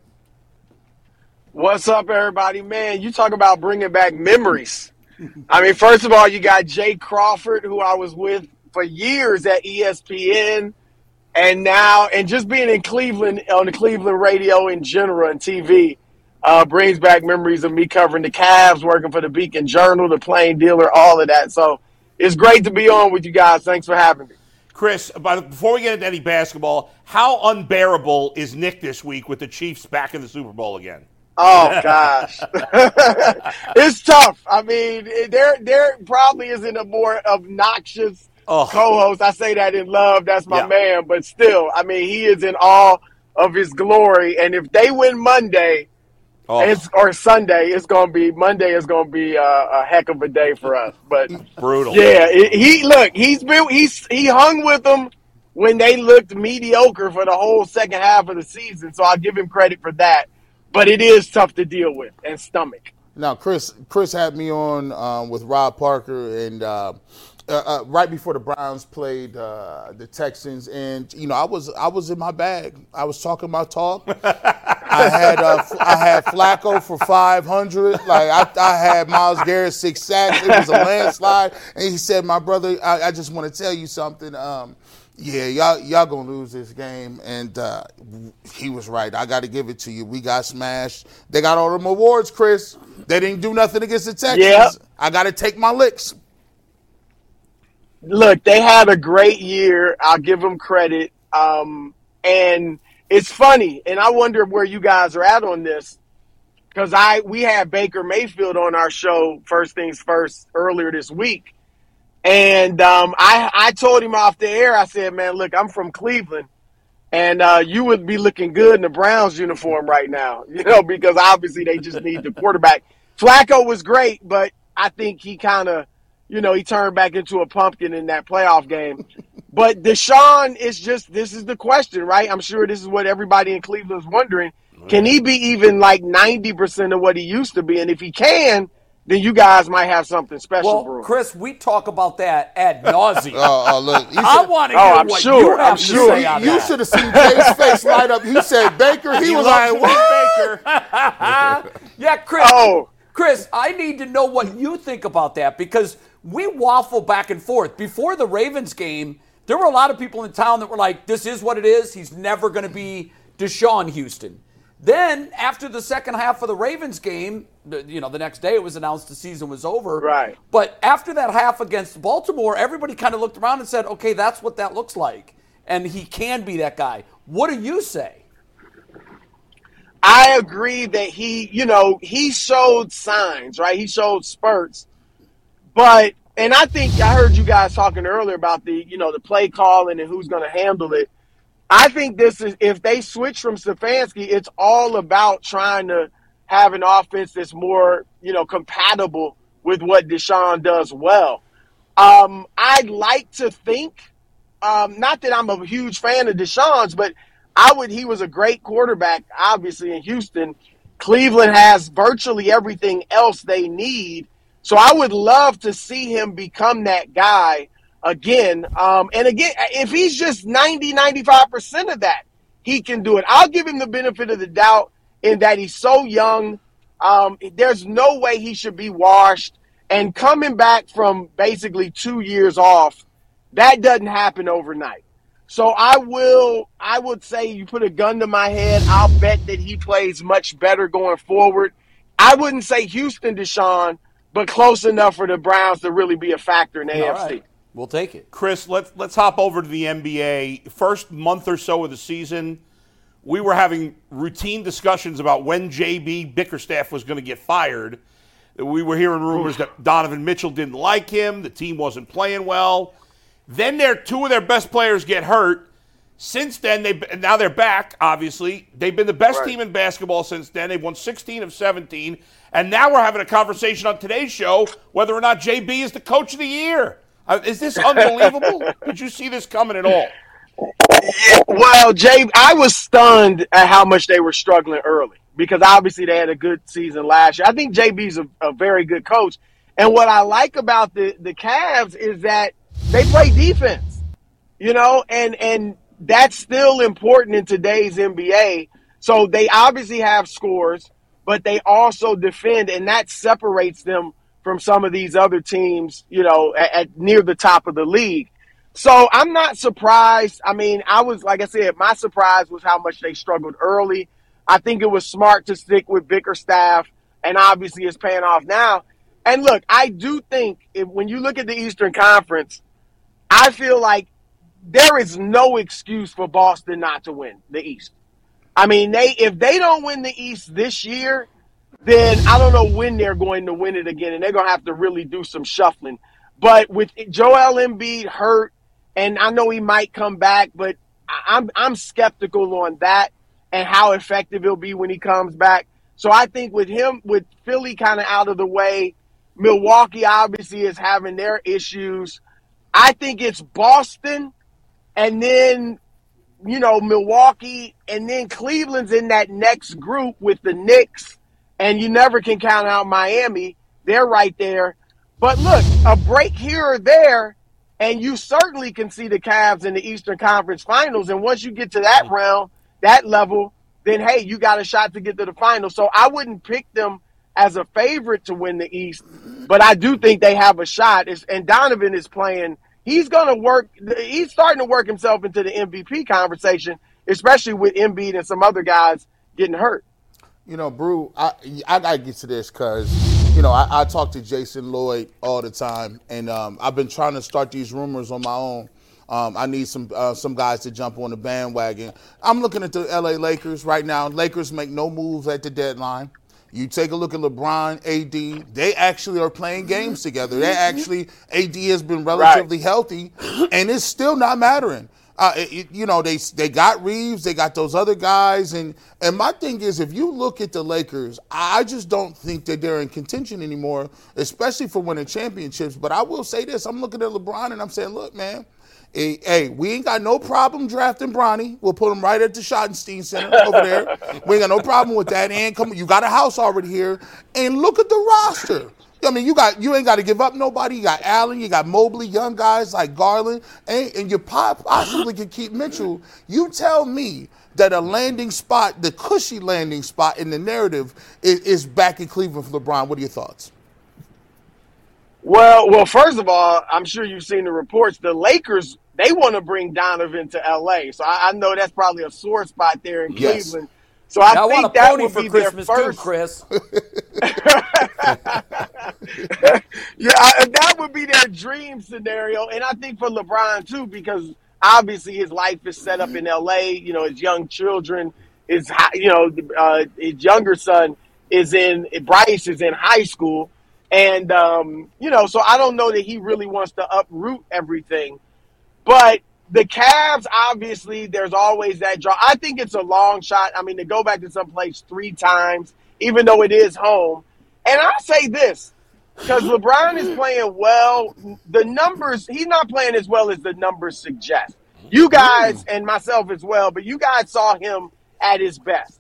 What's up, everybody? Man, you talk about bringing back memories. I mean, first of all, you got Jay Crawford, who I was with for years at ESPN, and now, and just being in Cleveland on the Cleveland radio in general and TV uh, brings back memories of me covering the Cavs, working for the Beacon Journal, the Plain Dealer, all of that. So it's great to be on with you guys. Thanks for having me. Chris, by the, before we get into any basketball, how unbearable is Nick this week with the Chiefs back in the Super Bowl again? Oh gosh, it's tough. I mean, there there probably isn't a more obnoxious Ugh. co-host. I say that in love. That's my Yeah. man. But still, I mean, he is in all of his glory. And if they win Monday Oh, it's, or Sunday, it's going to be Monday. Is going to be a, a heck of a day for us. But brutal. yeah, it, he look. He's been he's he hung with them when they looked mediocre for the whole second half of the season. So I'll give him credit for that. but it is tough to deal with and stomach. Now, Chris, Chris had me on um, with Rob Parker, and uh, uh, uh, right before the Browns played uh, the Texans, and you know, I was I was in my bag. I was talking my talk. I had uh, I had Flacco for five hundred. Like I, I had Myles Garrett six sacks. It was a landslide, and he said, "My brother, I, I just want to tell you something." Um, yeah, y'all y'all gonna lose this game, and uh, he was right. I got to give it to you. We got smashed. They got all them awards, Chris. They didn't do nothing against the Texans. Yep. I got to take my licks. Look, they had a great year. I'll give them credit. Um, and it's funny, and I wonder where you guys are at on this because I we had Baker Mayfield on our show first things first earlier this week, and um, I I told him off the air. I said, "Man, look, I'm from Cleveland, and uh, you would be looking good in the Browns uniform right now, you know, because obviously they just need the quarterback. Flacco was great, but I think he kind of, you know, he turned back into a pumpkin in that playoff game. But Deshaun is just this is the question, right? I'm sure this is what everybody in Cleveland is wondering. Can he be even like 90% of what he used to be? And if he can, then you guys might have something special for Well, him. Chris, we talk about that ad nauseum. Oh, oh look, you I want to Oh, hear I'm what sure, you have I'm to sure. say on you that. should have seen Jay's face light up. He said Baker. He, was like, "What?" Yeah, Chris. Oh. Chris, I need to know what you think about that because we waffle back and forth. Before the Ravens game, there were a lot of people in town that were like, "This is what it is. He's never going to be Deshaun Houston." Then, after the second half of the Ravens game, you know, the next day it was announced the season was over. Right. But after that half against Baltimore, everybody kind of looked around and said, "Okay, that's what that looks like," and he can be that guy. What do you say? I agree that he, you know, he showed signs, right? He showed spurts. But and I think I heard you guys talking earlier about the, you know, the play calling and who's going to handle it. I think this is if they switch from Stefanski, it's all about trying to have an offense that's more, you know, compatible with what Deshaun does well. Um, I'd like to think, um, not that I'm a huge fan of Deshaun's, but I would. He was a great quarterback, obviously in Houston. Cleveland has virtually everything else they need, so I would love to see him become that guy again. Um, and again, if he's just 90, 95 percent of that, he can do it. I'll give him the benefit of the doubt in that he's so young. Um, there's no way he should be washed. And coming back from basically two years off, that doesn't happen overnight. So I will, I would say you put a gun to my head. I'll bet that he plays much better going forward. I wouldn't say Houston Deshaun, but close enough for the Browns to really be a factor in the All AFC. right, we'll take it. Chris, let's let's hop over to the NBA. First month or so of the season, we were having routine discussions about when JB Bickerstaff was going to get fired. We were hearing rumors that Donovan Mitchell didn't like him, the team wasn't playing well. Then their two of their best players get hurt. Since then, they now they're back. Obviously, they've been the best Right. team in basketball since then. They've won 16 of 17, and now we're having a conversation on today's show whether or not JB is the coach of the year. Uh, is this unbelievable? Did you see this coming at all? Well, Jay, I was stunned at how much they were struggling early because obviously they had a good season last year. I think JB's a, a very good coach. And what I like about the, the Cavs is that they play defense, you know, and, and that's still important in today's NBA. So they obviously have scores, but they also defend, and that separates them from some of these other teams, you know, at, at near the top of the league. So I'm not surprised. I mean, I was like I said, my surprise was how much they struggled early. I think it was smart to stick with Bickerstaff, and obviously it's paying off now. And look, I do think if, when you look at the Eastern Conference, I feel like there is no excuse for Boston not to win the East. I mean, they if they don't win the East this year, then I don't know when they're going to win it again, and they're to have to really do some shuffling. But with Joel Embiid hurt, and I know he might come back, but I'm I'm skeptical on that and how effective he'll be when he comes back. So I think with him, with Philly kind of out of the way, Milwaukee obviously is having their issues. I think it's Boston, and then you know, Milwaukee, and then Cleveland's in that next group with the Knicks, and you never can count out Miami. They're right there. But look, a break here or there, and you certainly can see the Cavs in the Eastern Conference Finals. And once you get to that round, that level, then hey, you got a shot to get to the final. So I wouldn't pick them as a favorite to win the East, but I do think they have a shot. And Donovan is playing. He's going to work. He's starting to work himself into the MVP conversation, especially with Embiid and some other guys getting hurt. You know, Brew, I I gotta get to this because you know I, I talk to Jason Lloyd all the time, and um, I've been trying to start these rumors on my own. Um, I need some uh, some guys to jump on the bandwagon. I'm looking at the LA Lakers right now. Lakers make no moves at the deadline. You take a look at LeBron, AD. They actually are playing games together. They actually AD has been relatively right. healthy, and it's still not mattering. Uh, it, you know, they they got Reaves, they got those other guys, and and my thing is, if you look at the Lakers, I just don't think that they're in contention anymore, especially for winning championships. But I will say this: I'm looking at LeBron and I'm saying, look, man, hey, hey we ain't got no problem drafting Bronny. We'll put him right at the Schottenstein Center over there. we ain't got no problem with that. And come, you got a house already here, and look at the roster. I mean, you got you ain't got to give up nobody. You got Allen, you got Mobley, young guys like Garland, and, and you possibly can keep Mitchell. You tell me that a landing spot, the cushy landing spot in the narrative, is, is back in Cleveland for LeBron. What are your thoughts? Well, well, first of all, I'm sure you've seen the reports. The Lakers they want to bring Donovan to L.A., so I, I, know that's probably a sore spot there in yes. Cleveland. So I, I think that would for be Christmas their first. too, Chris. yeah, I, that would be their dream scenario, and I think for LeBron too, because obviously his life is set up in L.A. You know, his young children, his you know, uh, his younger son is in Bryce is in high school, and um, you know, so I don't know that he really wants to uproot everything, but the Cavs, obviously, there's always that draw. I think it's a long shot. I mean, to go back to some place three times, even though it is home. And I'll say this because LeBron is playing well. The numbers, he's not playing as well as the numbers suggest. You guys and myself as well, but you guys saw him at his best.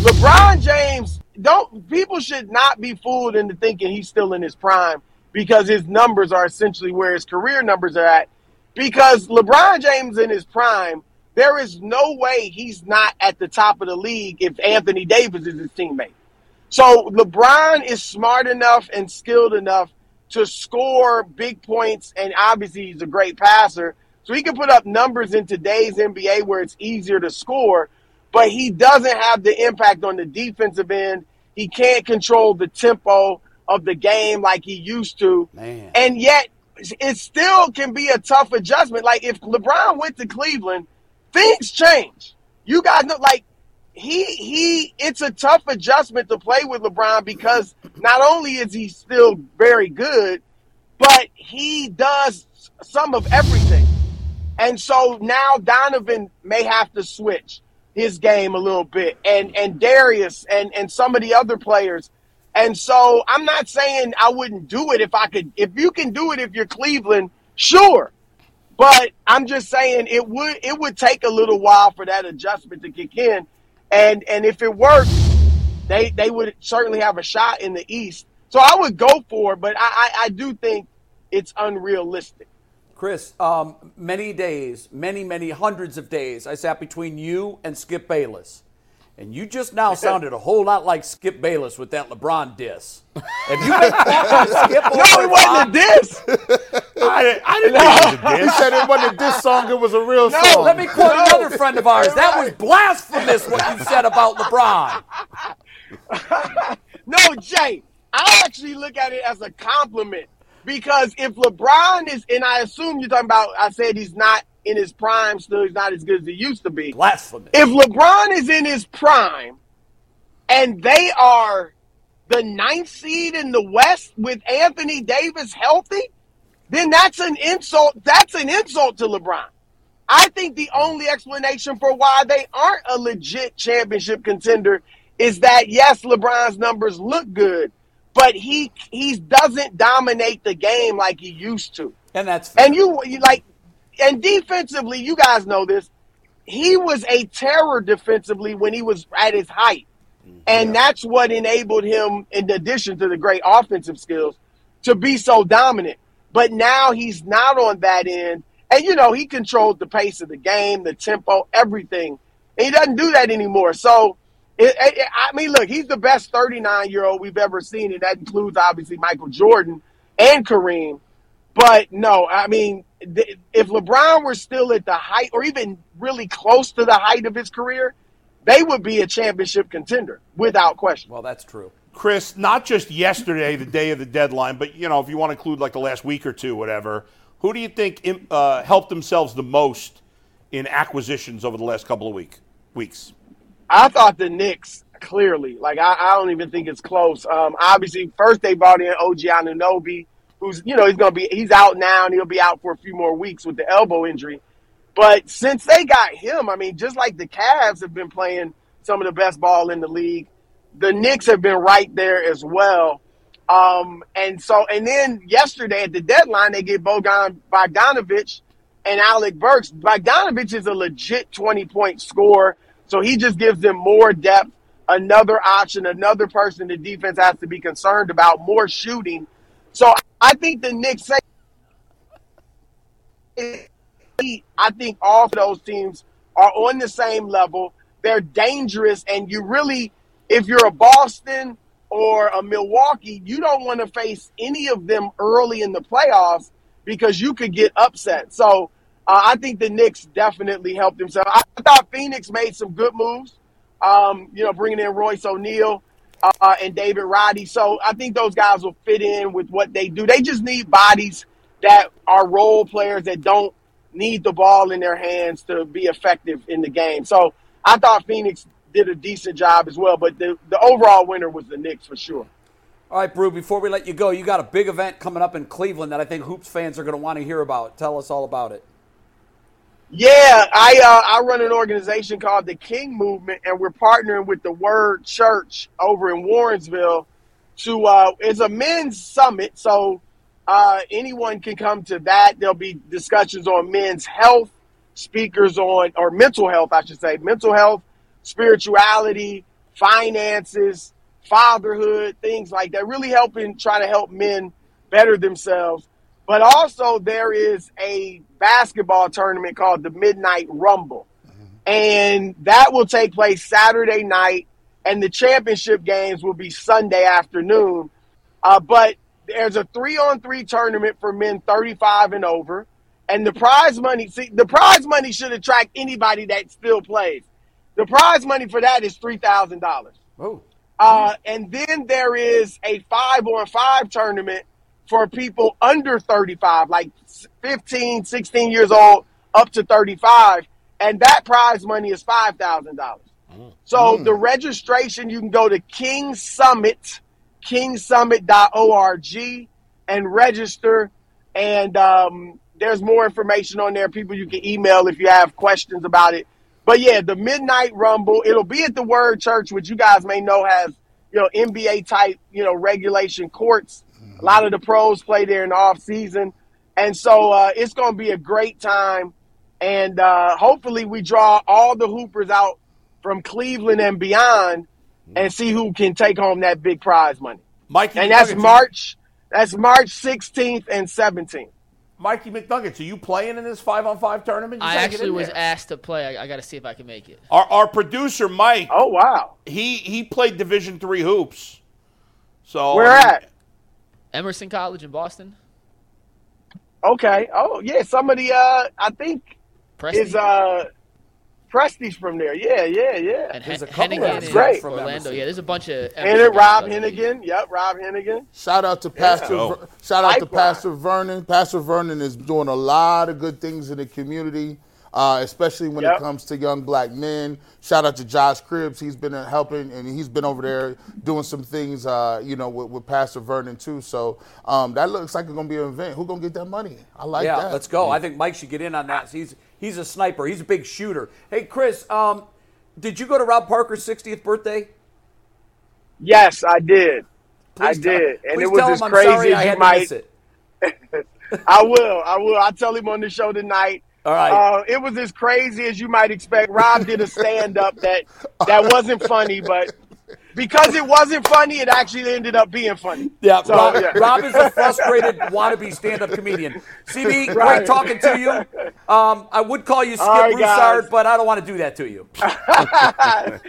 LeBron James, don't people should not be fooled into thinking he's still in his prime because his numbers are essentially where his career numbers are at because LeBron James in his prime, there is no way he's not at the top of the league if Anthony Davis is his teammate. So LeBron is smart enough and skilled enough to score big points, and obviously he's a great passer. So he can put up numbers in today's NBA where it's easier to score, but he doesn't have the impact on the defensive end. He can't control the tempo of the game like he used to. Man. And yet it still can be a tough adjustment. Like if LeBron went to Cleveland, things change. You guys know, like he he, it's a tough adjustment to play with LeBron because not only is he still very good, but he does some of everything. And so now Donovan may have to switch his game a little bit, and and Darius and and some of the other players and so I'm not saying I wouldn't do it if I could. If you can do it if you're Cleveland, sure. But I'm just saying it would it would take a little while for that adjustment to kick in. And and if it works, they they would certainly have a shot in the East. So I would go for it, but I, I, I do think it's unrealistic. Chris, um, many days, many, many hundreds of days, I sat between you and Skip Bayless. And you just now sounded a whole lot like Skip Bayless with that LeBron diss. If you fun Skip no, it wasn't a diss. I, I didn't know it was a diss. He said it wasn't a diss song, it was a real No, song. Let me quote another friend of ours. That was blasphemous what you said about LeBron. No, Jay, I actually look at it as a compliment because if LeBron is, and I assume you're talking about, I said he's not in his prime still, he's not as good as he used to be. Blasphemous. If LeBron is in his prime and they are the ninth seed in the West with Anthony Davis healthy, then that's an insult. That's an insult to LeBron. I think the only explanation for why they aren't a legit championship contender is that yes, LeBron's numbers look good, but he he doesn't dominate the game like he used to. and that's fair. And you, you like, and defensively, you guys know this. he was a terror defensively when he was at his height. Mm-hmm. And that's what enabled him, in addition to the great offensive skills, to be so dominant. But now he's not on that end. And, you know, he controlled the pace of the game, the tempo, everything. And he doesn't do that anymore. So, it, it, I mean, look, he's the best 39 year old we've ever seen. And that includes, obviously, Michael Jordan and Kareem. But no, I mean, if LeBron were still at the height or even really close to the height of his career, they would be a championship contender without question. Well, that's true. Chris, not just yesterday, the day of the deadline, but you know, if you want to include like the last week or two, whatever. Who do you think uh, helped themselves the most in acquisitions over the last couple of week weeks? I thought the Knicks clearly, like I, I don't even think it's close. Um, obviously, first they brought in OG Anunoby, who's you know he's gonna be he's out now and he'll be out for a few more weeks with the elbow injury. But since they got him, I mean, just like the Cavs have been playing some of the best ball in the league, the Knicks have been right there as well. Um, and so, and then yesterday at the deadline, they get Bogan Bogdanovich and Alec Burks. Bogdanovich is a legit 20 point scorer. So he just gives them more depth, another option, another person the defense has to be concerned about, more shooting. So I think the Knicks say I think all of those teams are on the same level. They're dangerous, and you really, if you're a Boston or a Milwaukee, you don't want to face any of them early in the playoffs because you could get upset. So uh, I think the Knicks definitely helped themselves. I, thought Phoenix made some good moves. Um, you know, bringing in Royce O'Neale uh, and David Roddy. So I think those guys will fit in with what they do. They just need bodies that are role players that don't need the ball in their hands to be effective in the game. So I thought Phoenix did a decent job as well, but the, the overall winner was the Knicks for sure. All right, Brew, before we let you go, you got a big event coming up in Cleveland that I think Hoops fans are going to want to hear about. Tell us all about it. Yeah, I uh, I run an organization called the King Movement, and we're partnering with the Word Church over in Warrensville to uh, it's a men's summit. So uh, anyone can come to that. There'll be discussions on men's health, speakers on or mental health, I should say, mental health, spirituality, finances, fatherhood, things like that. Really helping try to help men better themselves. But also there is a basketball tournament called the Midnight Rumble. And that will take place Saturday night, and the championship games will be Sunday afternoon. Uh, but there's a three on three tournament for men 35 and over. And the prize money, see, the prize money should attract anybody that still plays. The prize money for that is $3,000. Oh. Uh, and then there is a five on five tournament for people under 35, like 15, 16 years old, up to 35. And that prize money is $5,000. So the registration, you can go to King Summit, kingsummit.org and register. And um, there's more information on there. People you can email if you have questions about it. But yeah, the Midnight Rumble, it'll be at the Word Church, which you guys may know has, you know, NBA type, you know, regulation courts. A lot of the pros play there in the off season. And so uh, it's going to be a great time. And uh, hopefully we draw all the Hoopers out from Cleveland and beyond and see who can take home that big prize money. Mikey And that's March. That's March 16th and 17th. Mikey McNuggets, are you playing in this five on five tournament? You I actually was there. asked to play. I, I got to see if I can make it. Our, our producer Mike, Oh wow. he he played Division three hoops. So Where at? Emerson College in Boston. Okay. Oh yeah. Some Somebody. Uh, I think Preston is uh, Presti's from there. Yeah, yeah, yeah. and there's Hen- a couple Hennigan of in Great. from Orlando. Emerson. Yeah, there's a bunch of. And Emerson then Rob. Hennigan. Yep, Rob Hennigan. Shout out to Pastor. go. Ver- shout out to Pastor Vernon. Pastor Vernon is doing a lot of good things in the community, uh, especially when it comes to young black men. Shout out to Josh Cribbs. He's been uh, helping, and he's been over there doing some things, uh, you know, with, with Pastor Vernon too. So um, that looks like it's gonna be an event. Who's gonna get that money? I like yeah, that. let's go. I think Mike should get in on that. He's he's a sniper. He's a big shooter. Hey, Chris, um, did you go to Rob Parker's 60th birthday? Yes, I did. I tell- did, and it was tell as I'm crazy sorry as I you had to might. miss it. I will. I will. I'll tell him on the show tonight. All right. Uh, it was as crazy as you might expect. Rob did a stand up that that wasn't funny, but because it wasn't funny, it actually ended up being funny. Yeah, So, Rob, yeah. Rob is a frustrated wannabe stand-up comedian. CB, Right. great talking to you. Um, I would call you Skip All right, Broussard, guys. but I don't want to do that to you.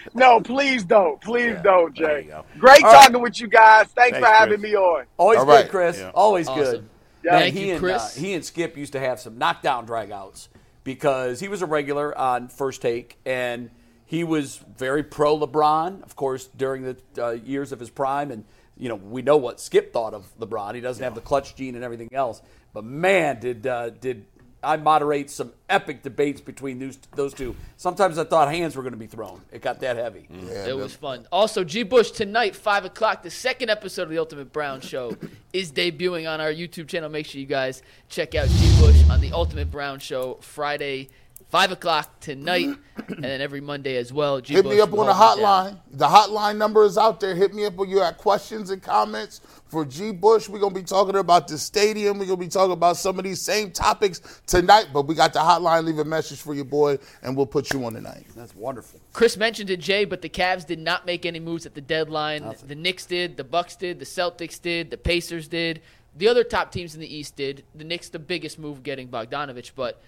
no, please don't. Please don't, There Jay. Great All right. talking with you guys. Thanks, Thanks, for having Chris. me on. Always All good, right. Chris. Yeah. Always Awesome. good. Yeah. Thank he you, and, Chris. Uh, he and Skip used to have some knockdown dragouts because he was a regular on First Take and he was very pro LeBron, of course, during the uh, years of his prime. And, you know, we know what Skip thought of LeBron. He doesn't have the clutch gene and everything else. But, man, did uh, did I moderate some epic debates between those, those two. Sometimes I thought hands were going to be thrown. It got that heavy. Mm. It was fun. Also, G. Bush tonight, five o'clock. The second episode of the Ultimate Brown Show is debuting on our YouTube channel. Make sure you guys check out G. Bush on the Ultimate Brown Show Friday, five o'clock tonight, and then every Monday as well. G. Hit me up on the hold down. hotline. The hotline number is out there. Hit me up when you have questions and comments for G. Bush. We're gonna be talking about the stadium. We're gonna be talking about some of these same topics tonight. But we got the hotline. Leave a message for your boy, and we'll put you on tonight. That's wonderful. Chris mentioned it, Jay, but the Cavs did not make any moves at the deadline. The Knicks did, the Bucks did, the Celtics did, the Pacers did. The other top teams in the East did. The Knicks, the biggest move, getting Bogdanovich, but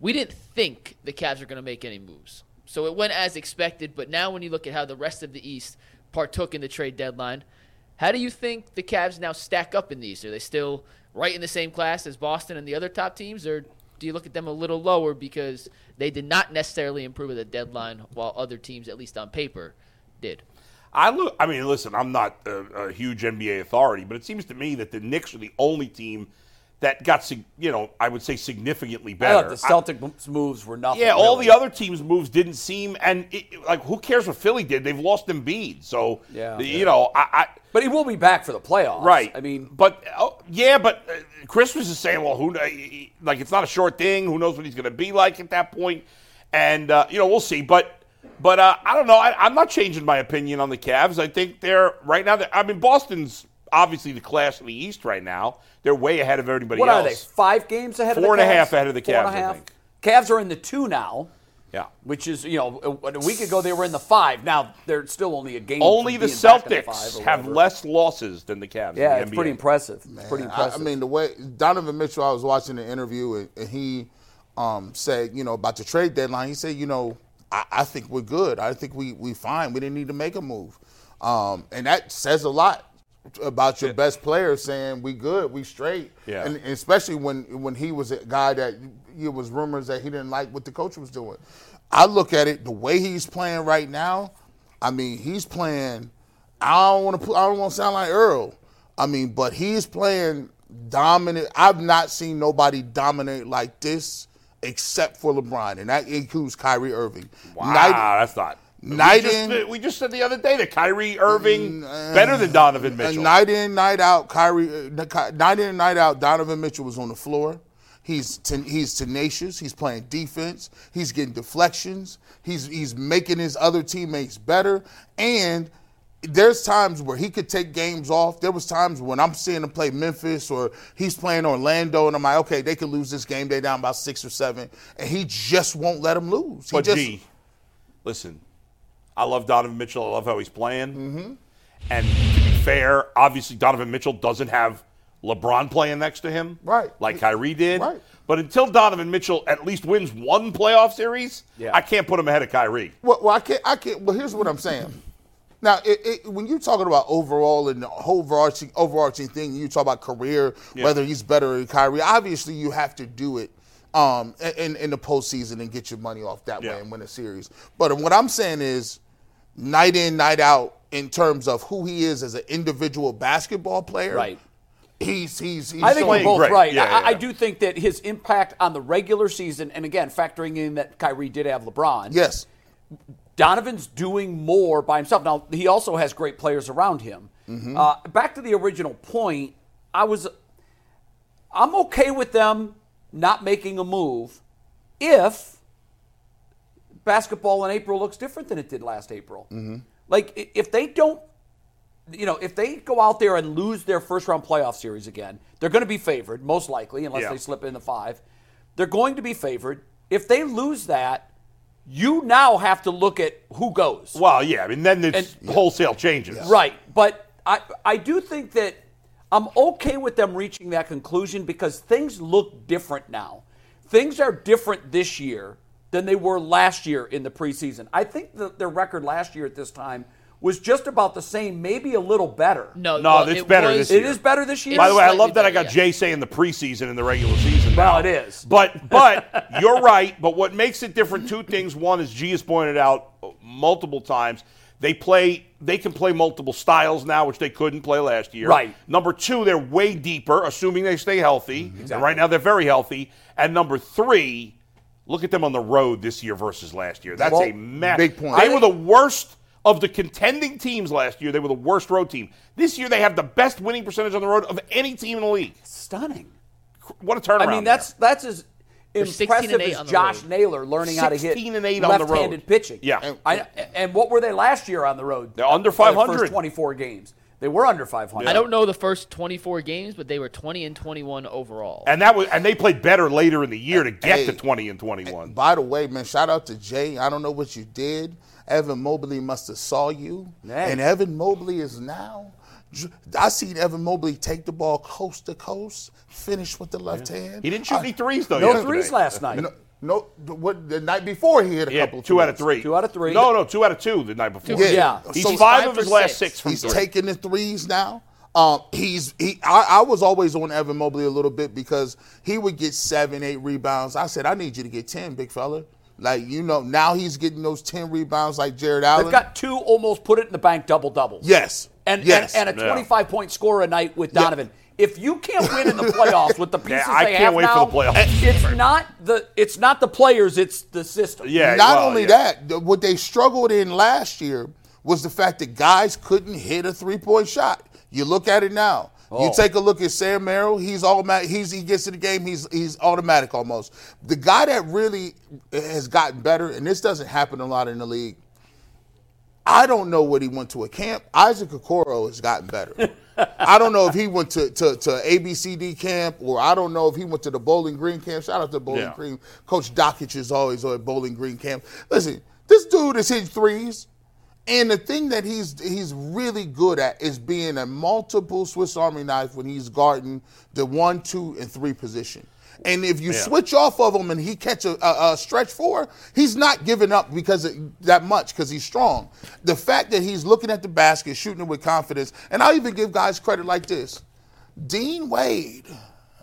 we didn't think the Cavs were going to make any moves. So it went as expected. But now, when you look at how the rest of the East partook in the trade deadline, how do you think the Cavs now stack up in the East? Are they still right in the same class as Boston and the other top teams, or do you look at them a little lower because they did not necessarily improve at the deadline, while other teams, at least on paper, did? I look. I mean, listen. I'm not a, a huge NBA authority, but it seems to me that the Knicks are the only team that got, you know, I would say significantly I better. thought the Celtic moves were nothing. yeah, all the other teams' moves didn't seem, and it, like, who cares what Philly did? They've lost Embiid, so Yeah. you know, I, I But he will be back for the playoffs. Right. I mean, but oh, yeah, but uh, Chris was just saying, well, who like it's not a short thing. Who knows what he's going to be like at that point? And uh, you know, we'll see. But but uh, I don't know. I, I'm not changing my opinion on the Cavs. I think they're right now. I mean, Boston's obviously the class of the East right now. They're way ahead of everybody what else. are they? Five games ahead of the Four Cavs? and a half ahead of the Four and a Cavs, I think. Cavs are in the two now, Yeah. which is you know a, a week ago they were in the five. Now they're still only a game. Only from the being back in the Celtics five have less losses than the Cavs. Yeah, in it's the pretty impressive. It's pretty I, impressive. I mean, the way Donovan Mitchell, I was watching the interview and, and he um, said, you know, about the trade deadline. He said, you know, I, I think we're good. I think we we fine. We didn't need to make a move, um, and that says a lot about your best player saying we good, we straight. Yeah. And especially when when he was a guy that it was rumors that he didn't like what the coach was doing. I look at it the way he's playing right now. I mean, he's playing. I don't want to. I don't want to sound like Earl. I mean, but he's playing dominant. I've not seen nobody dominate like this except for LeBron, and that includes Kyrie Irving. Wow, Night- that's not. Night we, just, in- we just said the other day that Kyrie Irving mm, uh, better than Donovan uh, Mitchell. Night in, night out, Kyrie. uh, Night in, night out, Donovan Mitchell was on the floor. He's ten, he's tenacious. He's playing defense. He's getting deflections. He's he's making his other teammates better. And there's times where he could take games off. There was times when I'm seeing him play Memphis or he's playing Orlando, and I'm like, okay, they could lose this game. They down by six or seven, and he just won't let them lose. He But just, gee, listen, I love Donovan Mitchell. I love how he's playing. Mm-hmm. And to be fair, obviously Donovan Mitchell doesn't have LeBron playing next to him, Right. Like Kyrie did, Right. But until Donovan Mitchell at least wins one playoff series, Yeah. I can't put him ahead of Kyrie. Well, well, I can't. I can't. Well, here's what I'm saying. Now, it, it, when you're talking about overall and the overarching, overarching thing, you talk about career, Yeah. whether he's better than Kyrie. Obviously, you have to do it um, in in the postseason and get your money off that Yeah. way and win a series. But what I'm saying is, night in, night out, in terms of who he is as an individual basketball player, Right. He's he's. he's I think we're both great. right. Yeah, I, I do think that his impact on the regular season, and again, factoring in that Kyrie did have LeBron, Yes. Donovan's doing more by himself. Now, he also has great players around him. Uh, back to the original point, I was, I'm okay with them not making a move if basketball in April looks different than it did last April. Mm-hmm. Like, if they don't, you know, if they go out there and lose their first round playoff series again, they're going to be favored, most likely, unless Yeah. they slip in the five. They're going to be favored. If they lose that, you now have to look at who goes. Well, yeah. I mean, then it's And- wholesale changes. Right. But I, I do think that I'm okay with them reaching that conclusion because things look different now. Things are different this year than they were last year in the preseason. I think that their record last year at this time was just about the same, maybe a little better. No, No, well, it's it better was- this year. is better this year. By the way, I love that I got yeah. Jay saying the preseason and the regular season. Well, now. it is. But but you're right. But what makes it different? Two things. One, as G has pointed out multiple times, they play. They can play multiple styles now, which they couldn't play last year. Right. Number two, they're way deeper, assuming they stay healthy. Mm-hmm. And right now, they're very healthy. And number three, look at them on the road this year versus last year. That's Well, a massive. big point. They were the worst of the contending teams last year. They were the worst road team. This year, they have the best winning percentage on the road of any team in the league. Stunning. What a turnaround! I mean, that's that's as impressive and 8 as Josh road. Naylor learning how to hit 16 and 8 on the road. left-handed pitching. Yeah. And- I, and what were they last year on the road? They're under For 500. First 24 games. They were under 500. I don't know the first 24 games, but they were 20 and 21 overall. and that was and they played better later in the year to get Hey. to 20 and 21. By the way, man, shout out to Jay. I don't know what you did. Evan Mobley must have saw you, Hey. and Evan Mobley is now. I seen Evan Mobley take the ball coast to coast, finish with the left hand. He didn't shoot I- any threes though. No yesterday. threes last night. No, no, the- what the night before he hit a He had couple of two out of three. Two out of three. No, no, two out of two the night before. Yeah. Yeah. He's So five, five of his for last six. six from He's three. taking the threes now. Um, he's he. I, I was always on Evan Mobley a little bit because he would get seven, eight rebounds. I said, I need you to get ten, big fella. Like you know, now he's getting those ten rebounds like Jarrett Allen. They've got two almost put it in the bank double doubles. yes, And, yes, and, and a Yeah. 25 point score a night with Donovan. If you can't win in the playoffs with the pieces I they can't have wait for now, the playoffs. it's not the it's not the players, it's the system. Yeah. Not well, only yeah. that, the- what they struggled in last year was the fact that guys couldn't hit a three point shot. You look at it now. You Oh. take a look at Sam Merrill. He's automatic. He's he gets to the game. He's he's automatic almost. The guy that really has gotten better, and this doesn't happen a lot in the league. I don't know what he went to a camp. Isaac Okoro has gotten better. I don't know if he went to, to, to ABCD camp or I don't know if he went to the Bowling Green camp. Shout out to Bowling Yeah. Green. Coach Dockich is always at Bowling Green camp. Listen, this dude is hitting threes. And the thing that he's he's really good at is being a multiple Swiss Army knife when he's guarding the one, two, and three position. And if you Yeah. switch off of him and he catch a, a, a stretch four, he's not giving up because of that much because he's strong. The fact that he's looking at the basket, shooting it with confidence, and I'll even give guys credit like this: Dean Wade,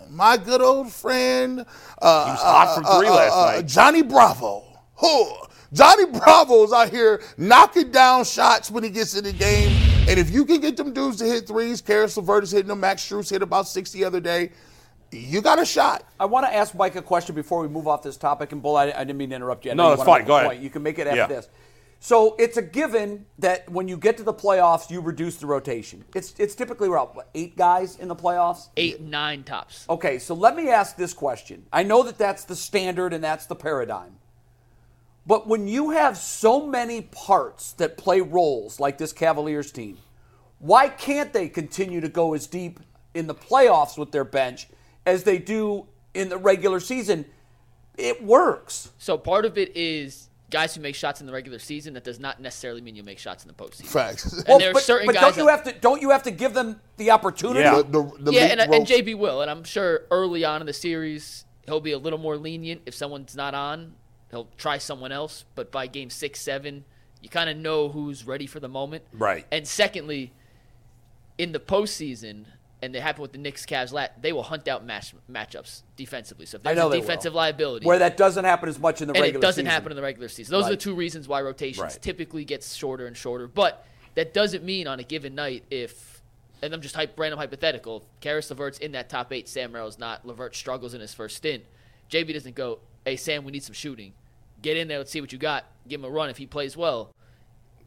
my good old friend, uh, He was hot uh, from uh, three last uh, night. Johnny Bravo. Huh. Johnny Bravo's out here knocking down shots when he gets in the game. And if you can get them dudes to hit threes, Caris LeVert is hitting them, Max Strus hit about 60 the other day, you got a shot. I want to ask Mike a question before we move off this topic. And Bull, I, I didn't mean to interrupt you. I No, know you that's fine. Go ahead. point. You can make it after Yeah. this. So it's a given that when you get to the playoffs, you reduce the rotation. It's it's typically around what, eight guys in the playoffs. Eight, nine tops. Okay, so let me ask this question. I know that that's the standard and that's the paradigm. But when you have so many parts that play roles like this Cavaliers team, why can't they continue to go as deep in the playoffs with their bench as they do in the regular season? It works. So part of it is guys who make shots in the regular season. That does not necessarily mean you make shots in the postseason. Facts. And there are but, certain but guys don't you have to don't you have to give them the opportunity? Yeah. The- the- the yeah, and, and JB will, and I'm sure early on in the series he'll be a little more lenient. If someone's not on, he'll try someone else. But by game six, seven, you kind of know who's ready for the moment. Right. And secondly, in the postseason, and it happened with the Knicks, Cavs, lat, they will hunt out match matchups defensively. So if there's a defensive liability, Where that doesn't happen as much in the and regular it doesn't season. happen in the regular season. Those are the two reasons why rotations Right. typically gets shorter and shorter. But that doesn't mean on a given night if, and I'm just hype, random hypothetical, if Caris LeVert's in that top eight, Sam Merrill's not, LeVert struggles in his first stint, JB doesn't go, hey, Sam, we need some shooting. Get in there, let's see what you got. Give him a run. If he plays well,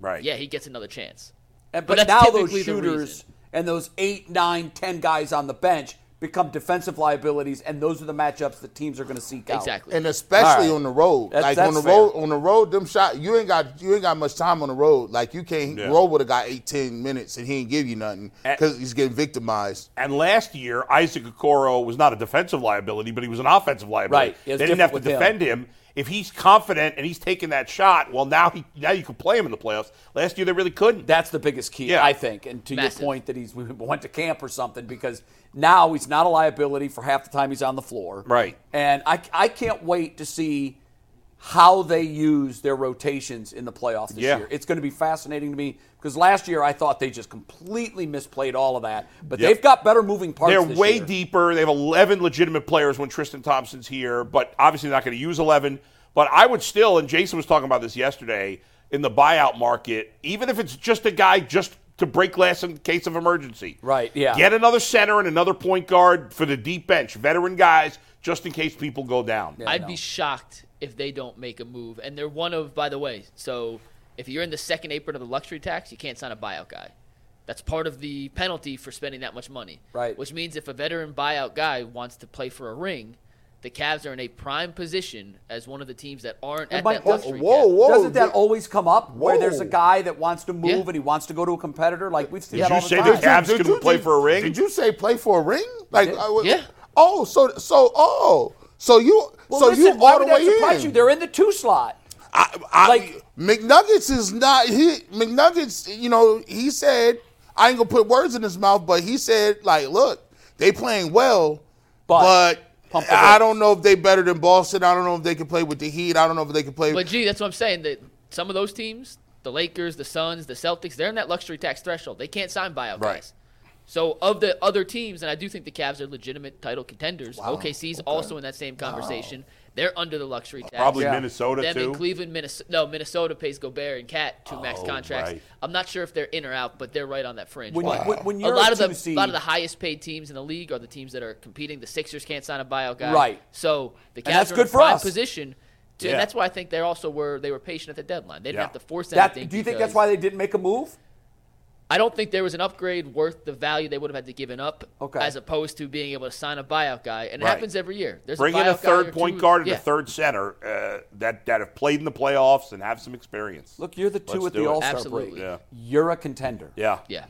Right. yeah, he gets another chance. And, But but now those shooters. And those eight, nine, ten guys on the bench become defensive liabilities, and those are the matchups that teams are going to seek out. Exactly. And especially All right. on the road, That's- like that's on the fair. road, on the road, them shot you ain't got you ain't got much time on the road. Like you can't Yeah. roll with a guy 18 minutes and he ain't give you nothing because he's getting victimized. And last year, Isaac Okoro was not a defensive liability, but he was an offensive liability. Right. They didn't have to different with him. defend him. If he's confident and he's taking that shot, well, now he now you can play him in the playoffs. Last year they really couldn't. That's the biggest key, Yeah. I think. And to Massive. your point that he's we went to camp or something because now he's not a liability for half the time he's on the floor. Right. And I, I can't wait to see how they use their rotations in the playoffs this Yeah. year. It's going to be fascinating to me because last year I thought they just completely misplayed all of that. But Yep. they've got better moving parts. They're this way year. deeper. They have 11 legitimate players when Tristan Thompson's here, but obviously not going to use 11. But I would still, and Jason was talking about this yesterday, in the buyout market, even if it's just a guy just to break glass in case of emergency. Right, yeah. Get another center and another point guard for the deep bench, veteran guys, just in case people go down. I I'd know. be shocked if they don't make a move. And they're one of, by the way, so if you're in the second apron of the luxury tax, you can't sign a buyout guy. That's part of the penalty for spending that much money. Right. Which means if a veteran buyout guy wants to play for a ring, the Cavs are in a prime position as one of the teams that aren't And at Mike, that luxury oh, whoa, cap. whoa. Doesn't that Whoa. always come up where there's a guy that wants to move Yeah. and he wants to go to a competitor? Like we've seen Did that you all the say time. the Cavs Did could you- play for a ring? Did you say play for a ring? Like Yeah. I would- Yeah. Oh, so so oh, so you Well, so listen, you why all the would that way surprise in. you? They're in the two slot. I, I, Like- McNuggets is not he McNuggets. You know, he said I ain't gonna put words in his mouth, but he said like, look, they playing well, But- but. I don't know if they better than Boston. I don't know if they can play with the Heat. I don't know if they can play. But gee, that's what I'm saying. That some of those teams, the Lakers, the Suns, the Celtics, they're in that luxury tax threshold. They can't sign buyout Right. guys. So of the other teams, and I do think the Cavs are legitimate title contenders. Wow. OKC's also in that same conversation. They're under the luxury tax. Probably Yeah. Minnesota, Them too. in Cleveland, Minnesota. No, Minnesota pays Gobert and KAT two max Oh, contracts. right. I'm not sure if they're in or out, but they're right on that fringe. When, But when, when a you're lot a of the seed, a lot of the highest paid teams in the league are the teams that are competing. The Sixers can't sign a buyout guy, Right. So the Cavs And that's are good in a for prime us. position. To, Yeah. And that's why I think they also were they were patient at the deadline. They didn't Yeah. have to force that, anything. do you think that's why they didn't make a move? I don't think there was an upgrade worth the value they would have had to given up, Okay. as opposed to being able to sign a buyout guy. And it Right. happens every year. There's Bring a in a buyout guy or third point two- guard and yeah. a third center uh, that that have played in the playoffs and have some experience. Look, you're the 2 Let's at the. All Star break. Yeah. You're a contender. Yeah. Yeah.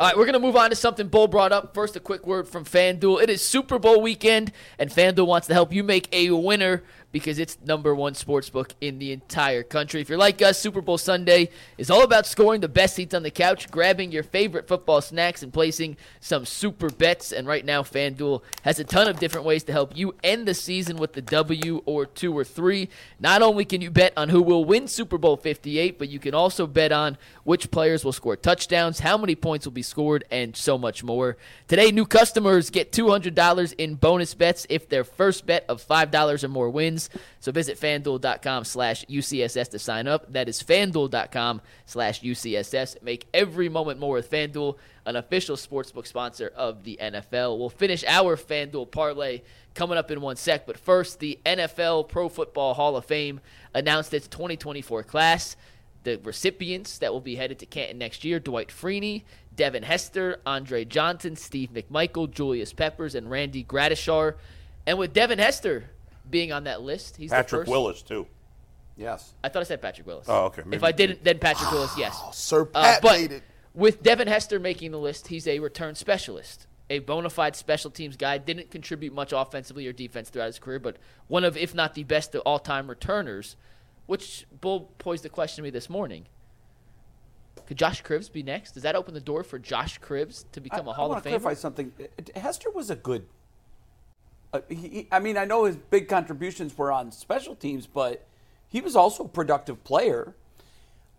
All right, we're going to move on to something Bull brought up. First, a quick word from FanDuel. It is Super Bowl weekend, and FanDuel wants to help you make a winner because it's number one sports book in the entire country. If you're like us, Super Bowl Sunday is all about scoring the best seats on the couch, grabbing your favorite football snacks, and placing some super bets. And right now, FanDuel has a ton of different ways to help you end the season with the W or two or three. Not only can you bet on who will win Super Bowl 58, but you can also bet on which players will score touchdowns, how many points will be scored, and so much more. Today, new customers get $200 in bonus bets if their first bet of $5 or more wins. So visit fanduel.com slash UCSS to sign up. That is fanduel.com slash UCSS. Make every moment more with FanDuel, an official sportsbook sponsor of the NFL. We'll finish our FanDuel parlay coming up in one sec. But first, the NFL Pro Football Hall of Fame announced its 2024 class. The recipients that will be headed to Canton next year Dwight Freeney, Devin Hester, Andre Johnson, Steve McMichael, Julius Peppers, and Randy Gradishar. And with Devin Hester being on that list, he's the Patrick first. Willis too. Yes. I thought I said Patrick Willis. Oh, okay. Maybe- If I didn't, then Patrick Willis, yes. Sir Uh, Pat but made it. with Devin Hester making the list, he's a return specialist, a bona fide special teams guy. Didn't contribute much offensively or defense throughout his career, but one of, if not the best of all time returners. Which Bull posed the question to me this morning. Could Josh Cribbs be next? Does that open the door for Josh Cribbs to become I, a Hall I of want to clarify something. Uh, Hester was a good. Uh, he, he- I mean, I know his big contributions were on special teams, but he was also a productive player.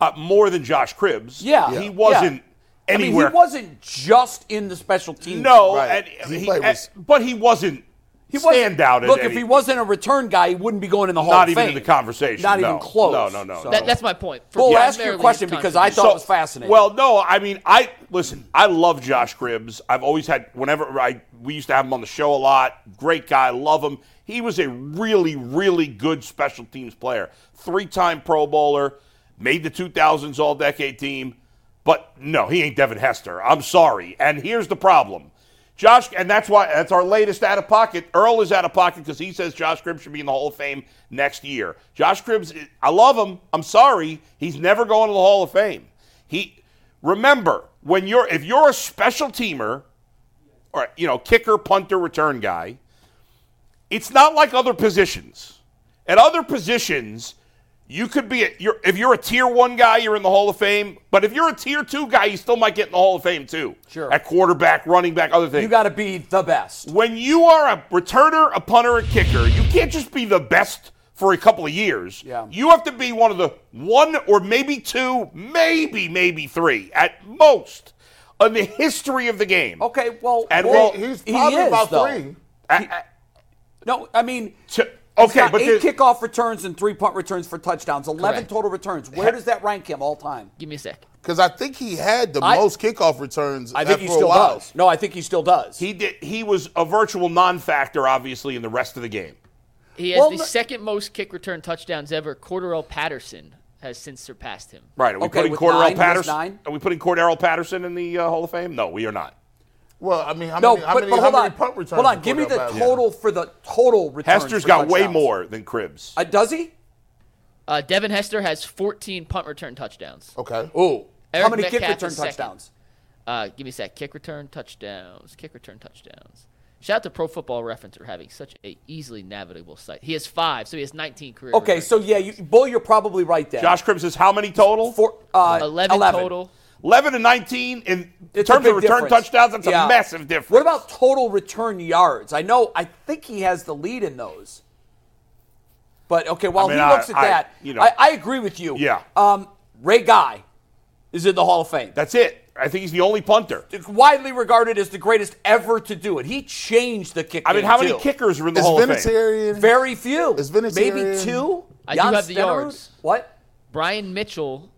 Uh, more than Josh Cribbs. Yeah, He wasn't I mean, anywhere. he wasn't just in the special teams. no, Right. and He he- played and- but he wasn't. He wasn't- standout. at Look, if any- he wasn't a return guy, he wouldn't be going in the Hall Not even in the conversation, Not no. even close. No, no, no. So- That, that's my point. For Bull, ask primarily your question because I contribution. thought it was fascinating. Well, no, I mean, I listen. I love Josh Cribbs. I've always had. Whenever I we used to have him on the show a lot. Great guy, love him. He was a really, really good special teams player. Three-time Pro Bowler, made the 2000s All-Decade Team. But no, he ain't Devin Hester. I'm sorry. And here's the problem: Josh, and that's why that's our latest out of pocket. Earl is out of pocket because he says Josh Cribbs should be in the Hall of Fame next year. Josh Cribbs, I love him. I'm sorry, he's never going to the Hall of Fame. He remember when you're if you're a special teamer or you know kicker, punter, return guy, it's not like other positions. At other positions, you could be a, you're, if you're a tier one guy, you're in the Hall of Fame. But if you're a tier two guy, you still might get in the Hall of Fame too. Sure. At quarterback, running back, other things. You got to be the best. when you are a returner, a punter, a kicker, you can't just be the best for a couple of years. Yeah. You have to be one of the one or maybe two, maybe maybe three at most in the history of the game. Okay, well, And well, we- He's he probably is, about though. three. I- I- No, I mean, to- okay, got but eight kickoff returns and three punt returns for touchdowns, eleven Correct. total returns. Where does that rank him all time? Give me a sec. Because I think he had the I- most kickoff returns. I think he still does. No, I think he still does. he did. He was a virtual non-factor, obviously, in the rest of the game. He has Well, the no- second most kick return touchdowns ever. Cordarrelle Patterson has since surpassed him. Right? Are we Okay, putting with Cordell nine, Patterson? Are we putting Cordell Patterson in the uh, Hall of Fame? No, we are not. Well, I mean, how no, many, how but, many, but how hold many on. punt returns? Hold on. Give me the Cordell Patterson? total for the total returns. Hester's for got way more than Cribbs. Uh, does he? Uh, Devin Hester has 14 punt return touchdowns. Okay. Oh, how Eric many kick return touchdowns? Uh, give me a sec. Kick return touchdowns. Kick return touchdowns. Shout out to Pro Football Reference for having such a easily navigable site. He has five, so he has 19 career. Okay, returns. so yeah, you, Bull, you're probably right there. Josh Cribbs is how many total? for uh, 11, total. 11 to 19 in It's terms of return difference. touchdowns. That's Yeah. a massive difference. What about total return yards? I know. I think he has the lead in those. But okay, while I mean, he I- looks at I- that, you know. I, I agree with you. Yeah. Um, Ray Guy is in the Hall of Fame. That's it. I think he's the only punter. It's widely regarded as the greatest ever to do it. He changed the kick. I mean, game, how many too. kickers are in the Is Hall of Fame? Very few. Is Vinatieri Maybe two. I do Jan have the yards. What? Brian Mitchell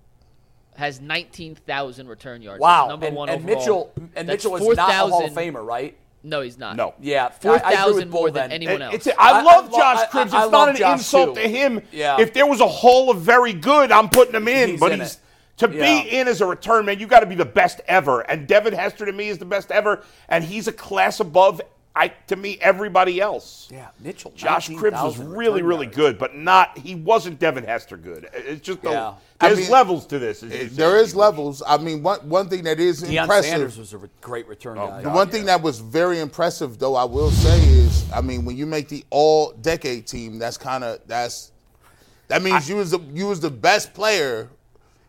has 19,000 return yards. Wow. That's number and, one and overall. Mitchell and That's Mitchell is not a Hall of 4,000 Famer, right? No, he's not. No. Yeah. I- I agree Four with thousand Bull more than then. anyone It- else. it's- I I- love I Josh I- Cribbs. I it's not an Josh, insult too. to him. Yeah. If there was a hall of very good, I'm putting him in. He's but in he's it. to Yeah. be in as a return man, you got to be the best ever. And Devin Hester to me is the best ever, and he's a class above. I to me everybody else. Yeah, Mitchell. Josh Cribbs was really, really yards. good, but not. He wasn't Devin Hester good. It's just the, Yeah. I there's mean, levels to this. is- is- There is levels. I mean, one one thing that is Deion impressive. Sanders was a re- great return Oh, guy. The one thing that was very impressive, though, I will say is, I mean, when you make the all-decade team, that's kind of that's that means you was the you was the best player.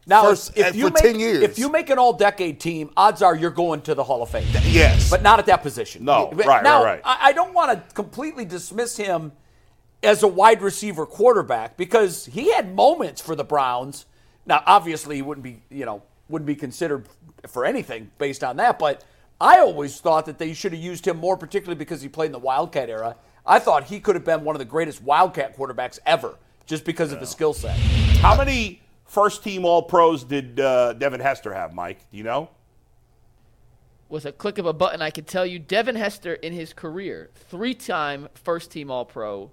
Now, first- if uh, you for make, 10 years. if you make an all-decade team, odds are you're going to the Hall of Fame. Yes, but not at that position. No, right, now, right, right. I, I don't want to completely dismiss him as a wide receiver quarterback because he had moments for the Browns. Now, obviously, he wouldn't be, you know, wouldn't be considered for anything based on that. But I always thought that they should have used him more, particularly because he played in the Wildcat era. I thought he could have been one of the greatest Wildcat quarterbacks ever, just because of the skill set. How many first team All Pros did uh, Devin Hester have, Mike? Do you know? With a click of a button, I can tell you Devin Hester in his career, three time first team All Pro,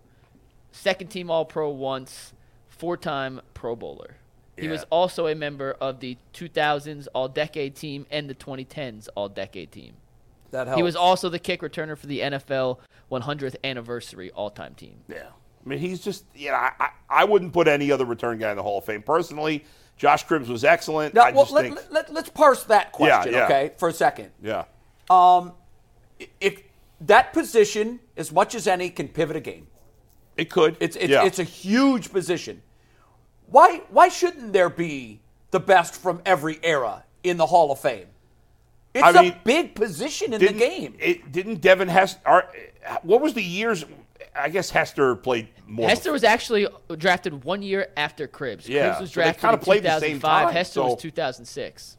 second team All Pro once, four time Pro Bowler. He was also a member of the 2000s All Decade team and the 2010s All Decade team. That helps. He was also the kick returner for the NFL 100th anniversary all time team. Yeah. I mean, he's just, you know, I, I, wouldn't put any other return guy in the Hall of Fame. Personally, Josh Cribbs was excellent. Now, I well, just let, think, let, let, us parse that question, yeah. okay, for a second. yeah. Um, If that position, as much as any, can pivot a game. It could. It's it's, yeah. it's a huge position. Why why shouldn't there be the best from every era in the Hall of Fame? It's I a mean, big position in the game. It, didn't Devin Hester, what was the years? I guess Hester played more. Hester was actually drafted one year after Cribbs. Yeah, Cribbs was they drafted kinda in played the same 2005. time, Hester so- was 2006.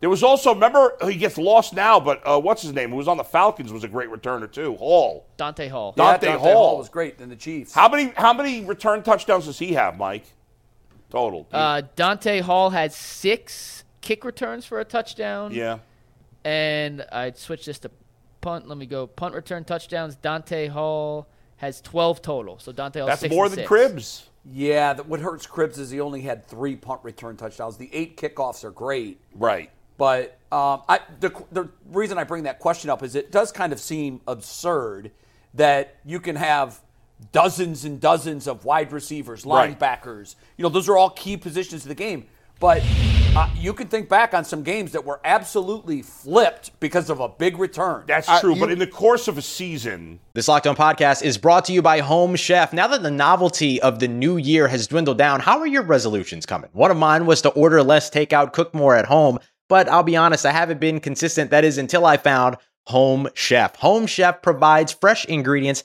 There was also, remember, he gets lost now, but uh, what's his name? Who was on the Falcons was a great returner too. Hall. Dante Hall. Yeah, Dante Hall. was great in the Chiefs. How many how many return touchdowns does he have, Mike? Total. Uh, Dante Hall had six kick returns for a touchdown. yeah. And I'd switch this to punt. Let me go. Punt return touchdowns. Dante Hall has 12 total. So Dante Hall That's more than six. Cribbs. Yeah, that what hurts Cribbs is he only had three punt return touchdowns. The eight kickoffs are great, Right. But um, I, the, the reason I bring that question up is it does kind of seem absurd that you can have dozens and dozens of wide receivers, Right. linebackers. You know, those are all key positions of the game. But uh, you can think back on some games that were absolutely flipped because of a big return. That's I- true. you- but in the course of a season, This Locked On podcast is brought to you by Home Chef. Now that the novelty of the new year has dwindled down, how are your resolutions coming? One of mine was to order less takeout, cook more at home, but I'll be honest, I haven't been consistent. That is until I found Home Chef. Home Chef provides fresh ingredients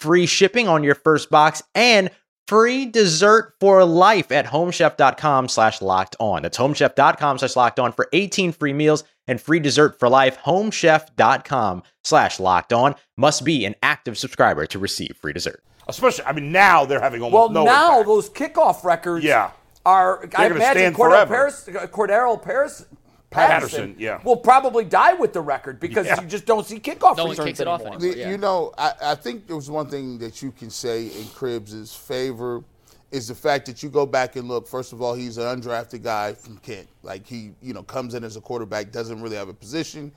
free shipping on your first box and free dessert for life at homechef.com slash locked on. That's homechef.com slash locked on for 18 free meals and free dessert for life. Homechef.com slash locked on must be an active subscriber to receive free dessert. especially, I mean, now they're having almost Well, no now impact. those kickoff records Yeah. are. I gonna imagine stand Cordell. Paris, Cordero Paris. Patterson, yeah. will probably die with the record because Yeah. you just don't see kickoff No one returns kicks it off anymore. anymore. The- Yeah. You know, I, I think there was one thing that you can say in Cribbs' favor is the fact that you go back and look. First of all, he's an undrafted guy from Kent. Like he, you know, comes in as a quarterback, doesn't really have a position.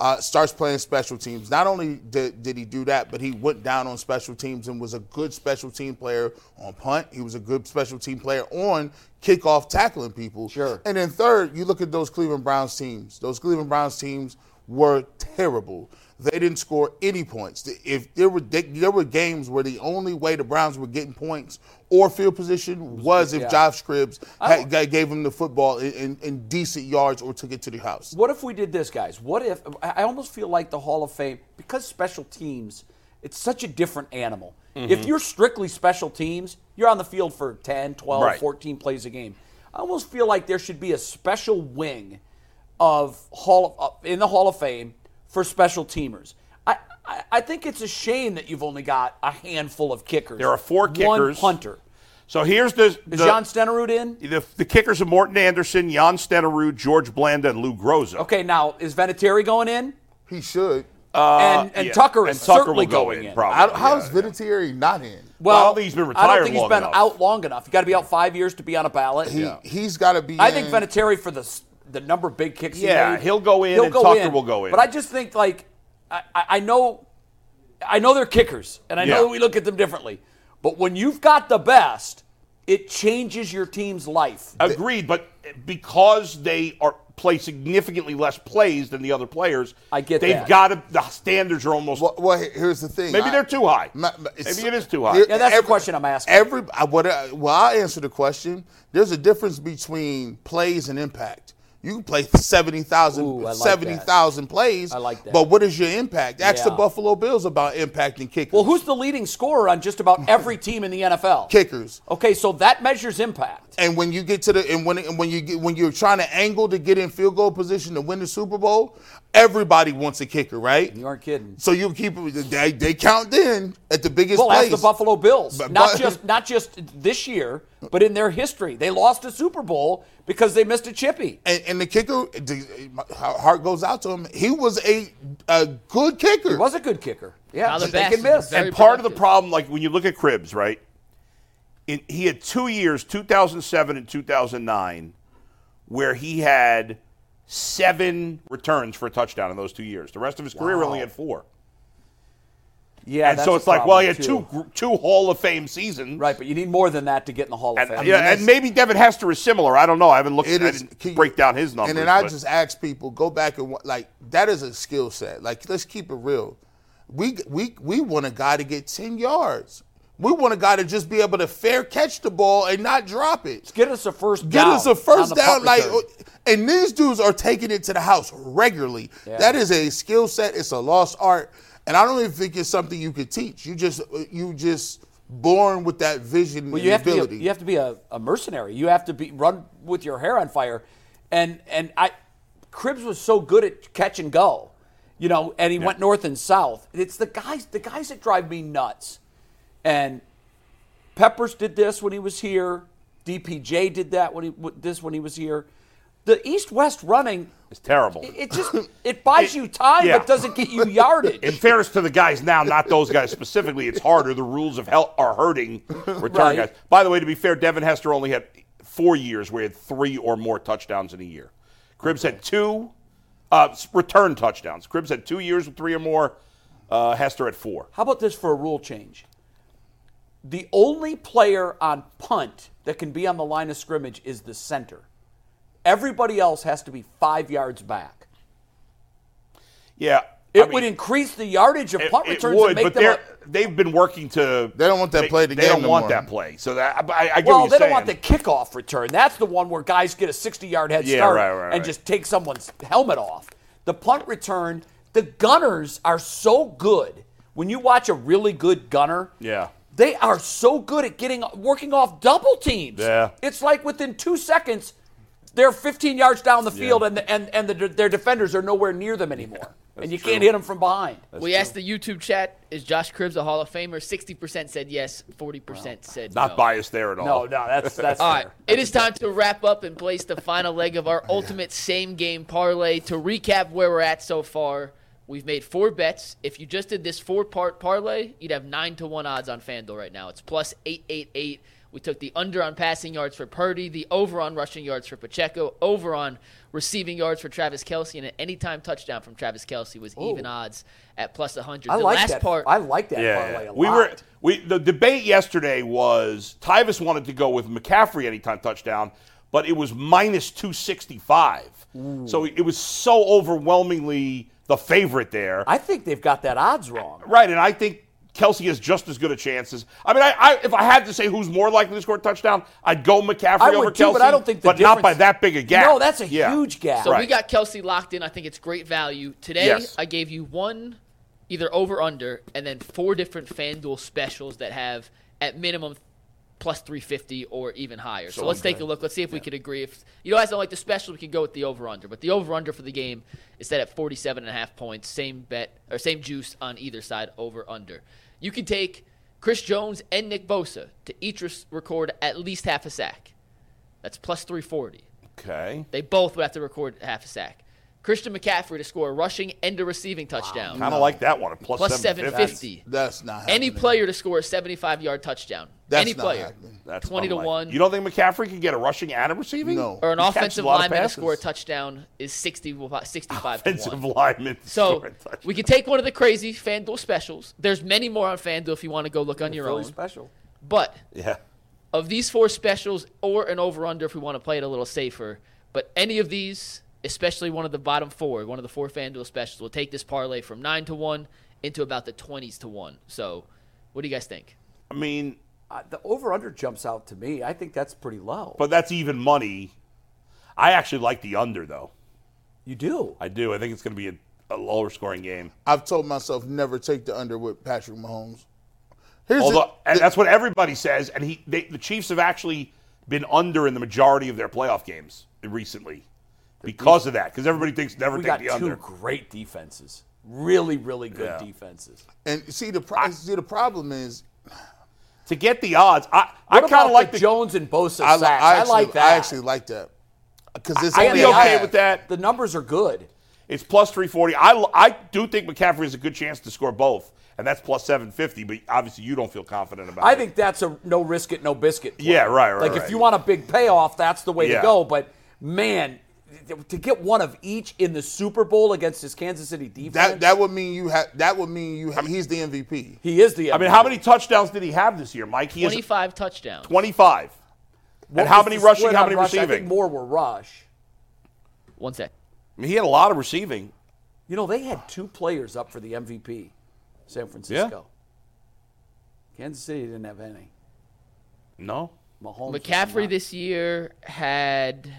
Uh, starts playing special teams. Not only did, did he do that, but he went down on special teams and was a good special team player on punt. He was a good special team player on kickoff tackling people. Sure. And then third, you look at those Cleveland Browns teams. Those Cleveland Browns teams were terrible. They didn't score any points. If there were they, there were games where the only way the Browns were getting points or field position was if yeah. Josh Cribbs had, gave him the football in, in, in decent yards or took it to the house. What if we did this, guys? What if I I almost feel like the Hall of Fame because special teams, it's such a different animal. Mm-hmm. If you're strictly special teams, you're on the field for 10, 12, Right. 14 plays a game. I almost feel like there should be a special wing of Hall of, uh, in the Hall of Fame for special teamers. I, I, I think it's a shame that you've only got a handful of kickers. There are four kickers. One kickers. punter. So here's the Is the, John Stenerud in? the, the kickers of Morten Andersen, Jan Stenerud, George Blanda, and Lou Groza. Okay, now is Vinatieri going in? He should. Uh, and and yeah. Tucker is And Tucker certainly will go going in, in. probably. I, how's Yeah, Vinatieri not in? Well, he's been I retired don't think he's been enough. out long enough. You got to be out five years to be on a ballot. He he's got to be. I in. think Vinatieri for the the number of big kicks. Yeah, he made, he'll go in and Tucker will go in. But I just think like I, I I know I know they're kickers, and I know Yeah. that we look at them differently. But when you've got the best, it changes your team's life. Agreed, but because they are play significantly less plays than the other players, I get they've that. got to. The standards are almost. Well, well, here's the thing. maybe I- they're too high. Ma- ma- maybe it is too high. Yeah, that's the every- question I'm asking. Every I, what uh, well, I answer the question. There's a difference between plays and impact. You can play 70,000 like 70,000 plays. I like that. But what is your impact? Ask the Buffalo Bills about impacting kickers. Well, who's the leading scorer on just about every team in the NFL? kickers? Okay, so that measures impact. And when you get to the and when and when you get when you're trying to angle to get in field goal position to win the Super Bowl, everybody wants a kicker, right? You aren't kidding. So you keep they, they count in at the biggest Well, plays. ask the Buffalo Bills. But- not but- just not just this year, but in their history, they lost a Super Bowl because they missed a chippy. and, and the kicker, the, my heart goes out to him. He was a a good kicker. He was a good kicker. Yeah, Tyler but they can miss. and part of the problem, like when you look at Cribbs, right? In, he had two years, 2007 and 2009, where he had seven returns for a touchdown in those two years. The rest of his career Wow. only had four. Yeah, and that's so a it's like, well, he had problem, two two Hall of Fame seasons. Right, but you need more than that to get in the Hall of And, Fame. yeah, and maybe Devin Hester is similar. I don't know. I haven't looked. It I is- didn't can you- break down his numbers. And then I but- just ask people, go back and like that is a skill set. Like let's keep it real. We we we want a guy to get ten yards. We want a guy to just be able to fair catch the ball and not drop it. get us a first Get down. us a first down, like, return. and these dudes are taking it to the house regularly. Yeah. That is a skill set. It's a lost art, and I don't even think it's something you could teach. You just you just born with that vision Well, and you have ability. to be a, you have to be a, a mercenary. You have to be run with your hair on fire, and and I, Cribbs was so good at catch and go, you know, and he went north and south. It's the guys, the guys that drive me nuts. And Peppers did this when he was here. DPJ did that when he this when he was here. The east-west running, is terrible. it it just it buys It- you time, yeah. but doesn't get you yardage. In fairness to the guys now, not those guys specifically, it's harder. The rules of hell are hurting return Right. guys. By the way, to be fair, Devin Hester only had four years where he had three or more touchdowns in a year. Cribbs had two uh, return touchdowns. Cribbs had two years with three or more. Uh, Hester had four. How about this for a rule change? The only player on punt that can be on the line of scrimmage is the center. Everybody else has to be five yards back. Yeah, It I mean, would increase the yardage of punt it returns would, and make but them. they're, a- they've been working to. They don't want that play to They game don't no want that play. So that I, I get well, what they you're don't want the kickoff return. That's the one where guys get a 60-yard head Yeah, start right, right, and right. just take someone's helmet off. The punt return, the gunners are so good. When you watch a really good gunner, Yeah. They are so good at getting working off double teams. Yeah. It's like within two seconds, they're 15 yards down the field, and the, and and the, their defenders are nowhere near them anymore, and you can't hit them from behind. we asked the YouTube chat, is Josh Cribbs a Hall of Famer? 60% said yes, 40% said Not no. biased there at all. No, no, that's that's All right, fair. it is time to wrap up and place the final leg of our ultimate same game parlay. To recap where we're at so far, we've made four bets. If you just did this four part parlay, you'd have nine to one odds on FanDuel right now. It's plus eight eight eight. We took the under on passing yards for Purdy, the over on rushing yards for Pacheco, over on receiving yards for Travis Kelce, and an anytime touchdown from Travis Kelce was even odds at plus 100. I the like last that. part, I like that Yeah, parlay a we lot. were we the debate yesterday was Tyvis wanted to go with McCaffrey anytime touchdown, but it was minus two sixty five. So it was so overwhelmingly the favorite there. I think they've got that odds wrong. right, and I think Kelce has just as good a chances. I mean, I, I if I had to say who's more likely to score a touchdown, I'd go McCaffrey I over too, Kelce. but I don't think the but not by that big a gap. No, that's a Yeah. huge gap. So we got Kelce locked in. I think it's great value. Today, Yes. I gave you one, either over under, and then four different FanDuel specials that have at minimum plus 350 or even higher. So, let's take a look. Let's see if we could agree. If you guys don't like the special, we can go with the over under. But the over under for the game is set at 47 and a half points. Same bet or same juice on either side, over under. You can take Chris Jones and Nick Bosa to each record at least half a sack. That's plus 340. Okay. They both would have to record half a sack. Christian McCaffrey to score a rushing and a receiving touchdown. Kind of like that one plus, Plus 750. 750. That's not happening. Any player to score a 75 yard touchdown. That's Any not player. happening. That's 20 to 1. You don't think McCaffrey can get a rushing and a receiving? No. Or an He offensive a lot of lineman to score a touchdown is 60, 65 to Offensive 1. lineman. to So score a touchdown. we can take one of the crazy FanDuel specials. There's many more on FanDuel if you want to go look on your Really own. special. But Yeah. of these four specials or an over under if we want to play it a little safer. But any of these, especially one of the bottom four, one of the four FanDuel specials, will take this parlay from nine to one into about the twenties to one. So, what do you guys think? I mean, Uh, the over under jumps out to me. I think that's pretty low. but that's even money. I actually like the under though. you do. I do. I think it's going to be a, a lower scoring game. I've told myself never take the under with Patrick Mahomes. Here's Although, the, and that's what everybody says. And he, they, the Chiefs have actually been under in the majority of their playoff games recently because of that. Because everybody thinks never We take got the two under. great defenses. Really, really good Yeah. defenses. and see the pro- see the problem is To get the odds, I, I kind of like the the Jones and Bosa I, sacks? li- I, I actually, like that. I actually like that because it's I'd only be okay with that. The numbers are good. It's plus 340. I, I do think McCaffrey has a good chance to score both, and that's plus 750, but obviously you don't feel confident about I it. I think that's a no risk it, no biscuit. play. Yeah, right, right, Like right. if you want a big payoff, that's the way Yeah. to go. But man, to get one of each in the Super Bowl against his Kansas City defense, That that would mean you have. That would mean you. Ha- he's the MVP. he is the. I mean, how many touchdowns did he have this year, Mike? He 25 touchdowns. 25. What and how many rushing, how many rush? I think receiving? more were rush. One sec. I mean, he had a lot of receiving. You know, they had two players up for the MVP, San Francisco. Kansas City didn't have any. No. Mahomes McCaffrey this year had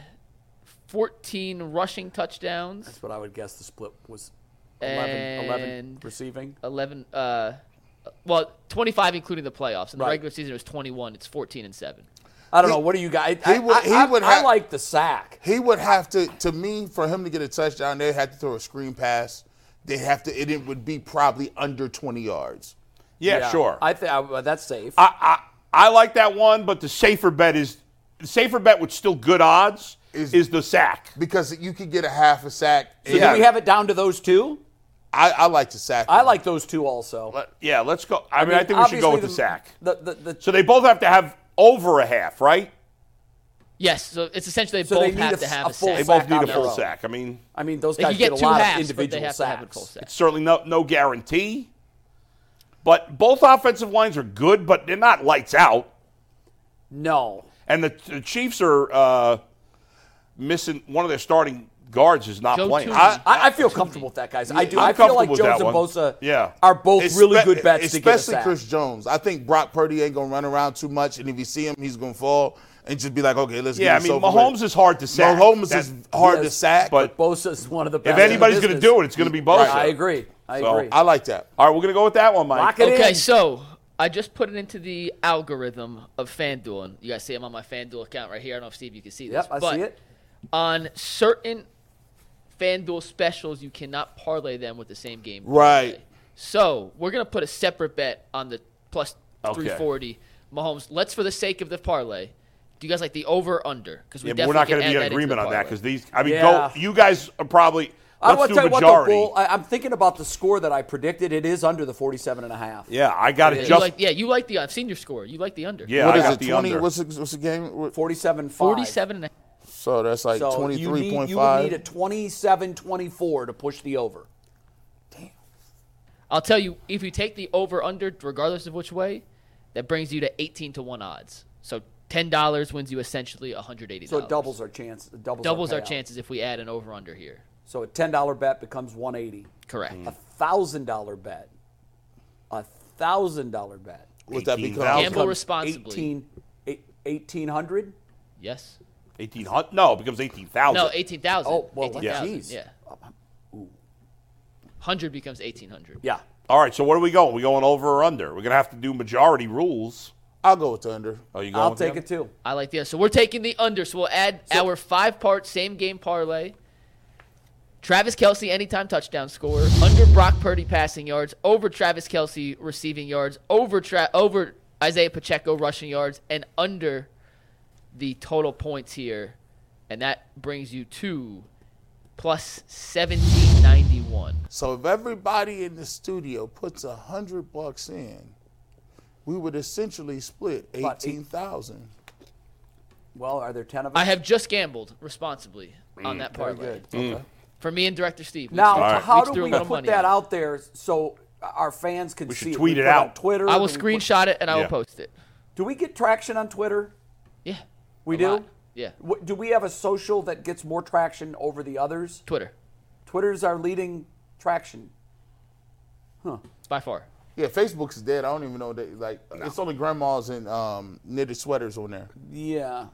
14 rushing touchdowns, That's what I would guess the split was 11, 11 receiving. 11, uh, well, 25 including the playoffs. In the Right. regular season, it was 21. It's 14 and 7. I don't know. What do you guys? he I, would- I, he I- would I have- like the sack. He would have to, to me, for him to get a touchdown, they had to throw a screen pass. They have to, and it would be probably under 20 yards. Yeah, sure. I think that's safe. I, I I like that one, but the safer bet is the safer bet with still good odds is, Is- the sack. Because you could get a half a sack. so yeah. do we have it down to those two? I, I like the sack. I like those two also. Let- yeah, let's go. I, mean, I think we should go with obviously the sack. The, the, the, So they both have to have over a half, right? Yes, so it's essentially they So they both need have a to have a a, full sack. They both need a full own. sack. I mean, I mean, those They guys can get a two lot halves, of but they individual have to have a sacks. full sack. it's certainly no no guarantee. But both offensive lines are good, but they're not lights out. No. And the, the Chiefs are uh, missing one of their starting guards is not Joe playing. I- I, I feel comfortable with that, guys. I do. I'm I feel like Jones and. Bosa Yeah. are both really good bets to get a Especially sack. Chris Jones. I think Brock Purdy ain't gonna run around too much, and if you see him, he's gonna fall and just be like, okay, let's yeah, I get this mean, Mahomes with. is hard to sack. Mahomes That- is hard to Yes, sack, but- Bosa's one of the if best. in the anybody's going to do it, it's going to be Bosa. I agree. I So, agree. I like that. All right, we're going to go with that one, Mike. Lock it Okay, in. so I just put it into the algorithm of FanDuel. You guys see I'm on my FanDuel account right here. I don't know if Steve you can see this. Yep, I but see it. On certain FanDuel specials, you cannot parlay them with the same game. Right. parlay. So we're gonna put a separate bet on the plus Okay. 340 Mahomes. Let's, for the sake of the parlay, do you guys like the over under? Because we Yeah, but we're not going going to to be in agreement on that because these. I mean, Yeah. go. You guys are probably. I Let's want do to tell you what the majority. bull. I, I'm thinking about the score that I predicted. It is under the 47 and a half. yeah, I got Yeah, it you just. like, yeah, you like the. I've seen your score. You like the under. yeah, What I is got it? the Twenty? under. What's the, what's the game? What- 47 5. 47 and a So that's like So twenty you three need, you would need a five. 27 24 to push the over. Damn. I'll tell you, if you take the over under, regardless of which way, that brings you to 18 to 1 odds. So $10 wins you essentially $180. So it doubles our chance. It doubles, doubles our payout. chances if we add an over under here. So a $10 bet becomes 180. Correct. A thousand dollar bet. A thousand dollar bet. What that 18,000. becomes? Gamble responsibly. 18, 1800? Yes. Eighteen hundred. No, it becomes eighteen thousand. No, 18,000. Oh, well, 18,000, geez. Yeah. 100 becomes 1800. Yeah. All right. So what are we going? we going over or under? We're going to have to do majority rules. I'll go with the under. Oh, you going? I'll with take them? it too. I like the under. So we're taking the under. So we'll add our five part same game parlay. Travis Kelce anytime touchdown score, under Brock Purdy passing yards, over Travis Kelce receiving yards, over Tra- over Isaiah Pacheco rushing yards, and under the total points here, and that brings you to plus seventeen ninety one. So if everybody in the studio puts a hundred bucks in, we would essentially split About eight- eighteen thousand. Well, are there 10 of us? I have just gambled responsibly on mm. that Very parlay. good. Mm. Okay. For me and Director Steve. Now, right. how do we put that on out there so our fans can We should see tweet it? it We put out. Twitter. I will Do we put- screenshot it and I will post it. Do we get traction on Twitter? Yeah. We a do? lot. Yeah. What- Do we have a social that gets more traction over the others? Twitter. Twitter's our leading traction. Huh. By far. Yeah, Facebook's dead. I don't even know that. Like, it's only grandmas and um, knitted sweaters on there. Yeah.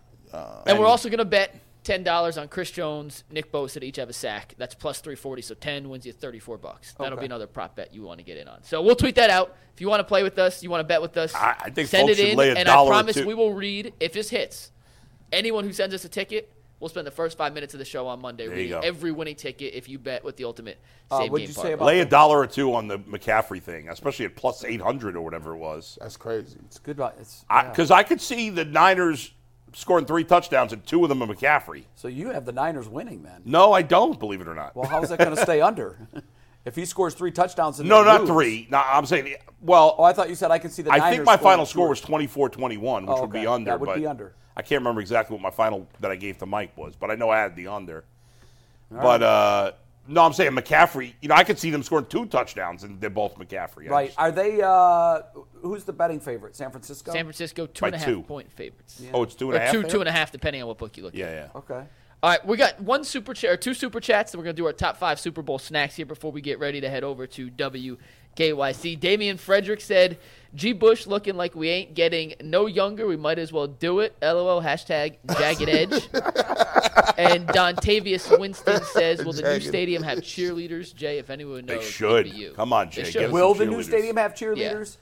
And, we're also gonna bet ten dollars on Chris Jones, Nick Bosa to each have a sack. That's plus three forty. So ten wins you thirty four bucks. That'll Okay. be another prop bet you want to get in on. So we'll tweet that out. If you want to play with us, you want to bet with us. I- I think send folks it should in, lay a and I promise we will read if this hits. Anyone who sends us a ticket, we'll spend the first five minutes of the show on Monday you reading every winning ticket if you bet with the ultimate Uh, same what'd game you say parlay. about- Lay a dollar or two on the McCaffrey thing, especially at plus eight hundred or whatever it was. That's crazy. It's good. about- It's, yeah. Because I, could see the Niners scoring three touchdowns and two of them are McCaffrey. So you have the Niners winning then. No, I don't. Believe it or not. Well, how's that going to stay under? If he scores three touchdowns and no, not lose- three. No, I'm saying. Well, Oh, I thought you said I can see the. I Niners think my final score two. was 24-21, which Oh, would be under. That would but be under. I can't remember exactly what my final that I gave to Mike was, but I know I had the under. but uh, no, I'm saying McCaffrey. You know, I could see them scoring two touchdowns, and they're both McCaffrey. I Right. just- Are they? Uh, who's the betting favorite? San Francisco. San Francisco two By and a half two. point favorites. oh, it's two and Or a half. two, there? two and a half, depending on what book you look Yeah, at. yeah. Okay. All right, we got one super chat or two super chats, and we're gonna do our top five Super Bowl snacks here before we get ready to head over to WKYC. Damian Frederick said, "G. Bush looking like we ain't getting no younger. We might as well do it." LOL. Hashtag Jagged Edge. and Dontavius Winston says, "Will the new Jagged stadium have cheerleaders?" Jay, if anyone knows, They it'd should. be you. Come on, They Jay. Get Will the new stadium have cheerleaders?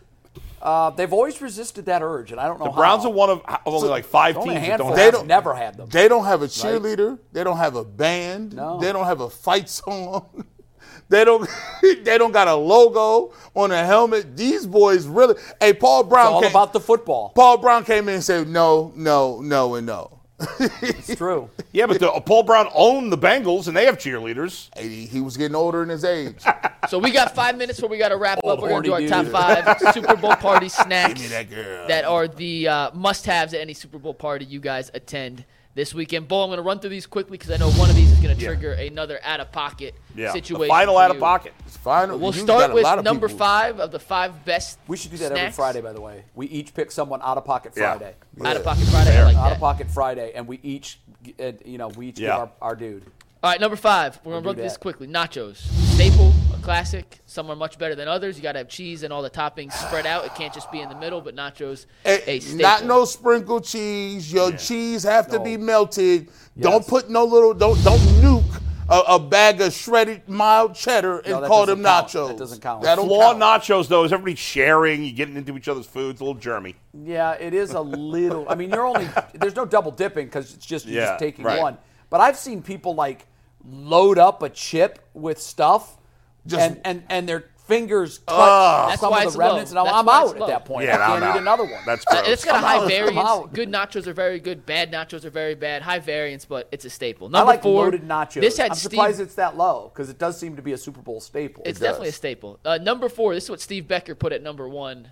Uh, they've always resisted that urge, and I don't know The how. Browns are one of, of only like five teams that don't They have have don't- never had them. They don't have a cheerleader. They don't have a band. No. They don't have a fight song. they don't. they don't got a logo on a helmet. These boys really. Hey, Paul Brown. It's all came, about the football. Paul Brown came in and said no, no, no, and no. It's true. Yeah, but the, Paul Brown owned the Bengals, and they have cheerleaders. He, he was getting older in his age. So we got five minutes before we got to wrap Old up. We're going to do our horny top five Super Bowl party snacks that that are the uh, must-haves at any Super Bowl party you guys attend this weekend. Bull, I'm going to run through these quickly because I know one of these is going to Yeah. trigger another out-of-pocket Yeah, situation. the final out of pocket. It's fine. We'll start with number people. five of the five best. We should do that every. Friday, by the way. We each pick someone out of pocket Yeah. Friday. Out of pocket Friday. I like out of pocket Friday, and we each, uh, you know, we each Yeah. give our, our dude. All right, number five. We're gonna We'll run this quickly. Nachos, staple, a classic. Some are much better than others. You gotta have cheese and all the toppings spread out. It can't just be in the middle. But nachos, Eh, a staple. not no sprinkled cheese. Your cheese have to be melted. Don't put no little. Don't don't nuke a, a bag of shredded mild cheddar and No, call them doesn't count. nachos. That doesn't count. That Flaw count. nachos, though, is everybody sharing, you getting into each other's food. It's a little germy. Yeah, it is a little. I mean, you're only there's no double dipping because it's just you're Yeah, just taking right. one. But I've seen people like load up a chip with stuff, Just- and and and their fingers touch That's some why of it's the remnants, low. and I'm, That's I'm why it's out at low. that point. Yeah, I can't I'm eat out. another one. That's Uh, gross. it's got a I'm high out. I'm variance. out. Good nachos are very good. Bad nachos are very bad. High variance, but it's a staple. I Number like four. loaded nachos. This had I'm Steve. surprised it's that low because it does seem to be a Super Bowl staple. It's It does. definitely a staple. Uh, number four. This is what Steve Becker put at number one.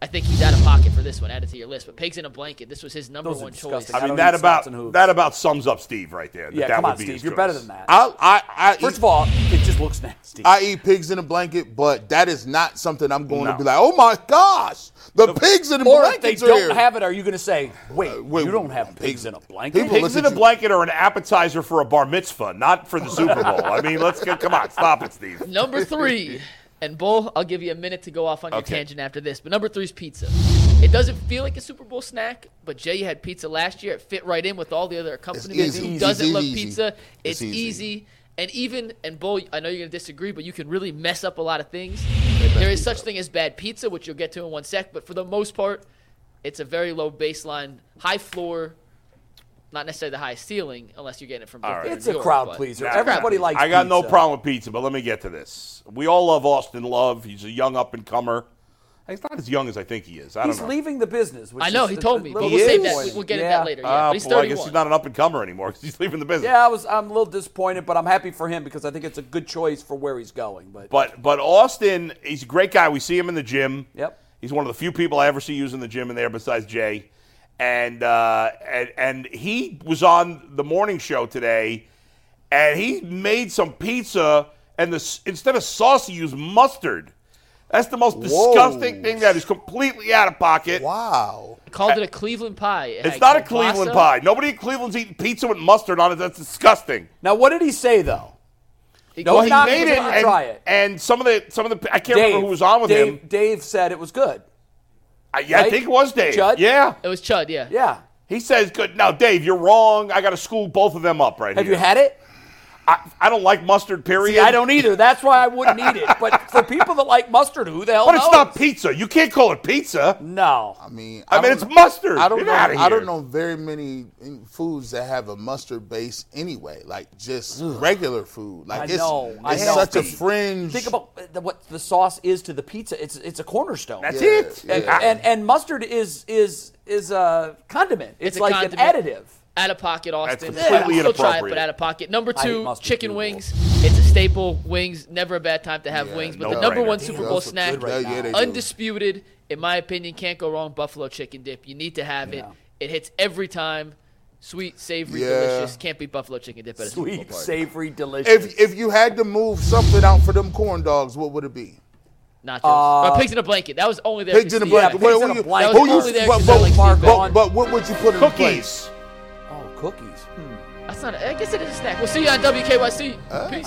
I think he's out of pocket for this one. Add it to your list. But pigs in a blanket. This was his number Those one choice. I I mean, don't that about Scots and hooves. that about sums up Steve right there. that Yeah, that come would on, be Steve. You're choice. better than that. I I I First eat, of all, it just looks nasty. I eat pigs in a blanket, but that is not something I'm going No. to be like, oh my gosh, the pigs in the or if they are don't here. have it, are you going to say, uh, wait, wait, you don't have pigs- pigs in a blanket? people Pigs in a blanket are an appetizer for a bar mitzvah, not for the Super Bowl. I mean, let's get, come on, stop it, Steve. Number three, and Bull, I'll give you a minute to go off on your Okay. tangent after this. But number three is pizza. It doesn't feel like a Super Bowl snack, but Jay had pizza last year. It fit right in with all the other accompaniments. easy. Who It's doesn't easy, love easy. pizza? It's It's, easy. easy. And even and Bull, I know you're gonna disagree, but you can really mess up a lot of things. There is such thing as bad pizza, which you'll get to in one sec. But for the most part, it's a very low baseline, high floor. Not necessarily the highest ceiling, unless you're getting it from. All Brooklyn right. It's a York, crowd pleaser. Nah, Everybody crowd likes I got no problem with pizza, but let me get to this. We all love Austin Love. He's a young up and comer. He's not as young as I think he is. I don't He's know. leaving the business. Which I know is he told me, but little we'll save that. We'll get at Yeah. that later. Yeah, Ah, but he's boy, I guess he's not an up and comer anymore because he's leaving the business. Yeah, I was. I'm a little disappointed, but I'm happy for him because I think it's a good choice for where he's going. But, But but Austin, he's a great guy. We see him in the gym. Yep. He's one of the few people I ever see using the gym in there besides Jay. And uh, and and he was on the morning show today, and he made some pizza, and the instead of sauce, he used mustard. That's the most disgusting thing that is completely out of pocket. wow. called it a Cleveland pie. It It's not a kielbasa. Cleveland pie. Nobody in Cleveland's eating pizza with mustard on it. That's disgusting. now, what did he say though? He Don't Well, he made it it, until you and, try it. and some of the some of the I can't Dave, remember who was on with Dave, him. Dave said it was good. I, yeah, I right? think it was Dave. Judd? Yeah, It was Chud, yeah. Yeah. he says good. Now, Dave, you're wrong. I got to school both of them up right here. Have here. you had it? I, I don't like mustard. Period. See, I don't either. That's why I wouldn't eat it. But for people that like mustard, who the hell But it's not pizza. You can't call it pizza. No. I mean, I, mean, don't- it's mustard. I don't Get know. outta I don't know very many foods that have a mustard base anyway. Like just regular food. Like I it's, know, I it's know. such a fringe. Think about the, what the sauce is to the pizza. It's it's a cornerstone. That's Yeah, it. yeah. and, and and mustard is is is a condiment. It's, It's a like condiment. an additive. Out of pocket, Austin. That's completely I'll still try it, but out of pocket. Number two, chicken too, wings. It's a staple. Wings, never a bad time to have Yeah, wings. But no the number brainer. one Super Bowl look snack, right Yeah, yeah, now. undisputed, in my opinion, can't go wrong. Buffalo chicken dip. You need to have it. It hits every time. Sweet, savory, Yeah. delicious. Can't beat buffalo chicken dip at a Super Bowl Sweet, party. savory, delicious. if if you had to move something out for them corn dogs, what would it be? Nachos. or uh, pigs in a blanket. That was only there. Pigs in a because blanket. Steve- Wait, pigs who in a blanket. who was you- there but- but- like but- but- what would you put in place? Cookies. oh, cookies. Hmm. That's not. A, I guess it is a snack. We'll see you on WKYC. Peace.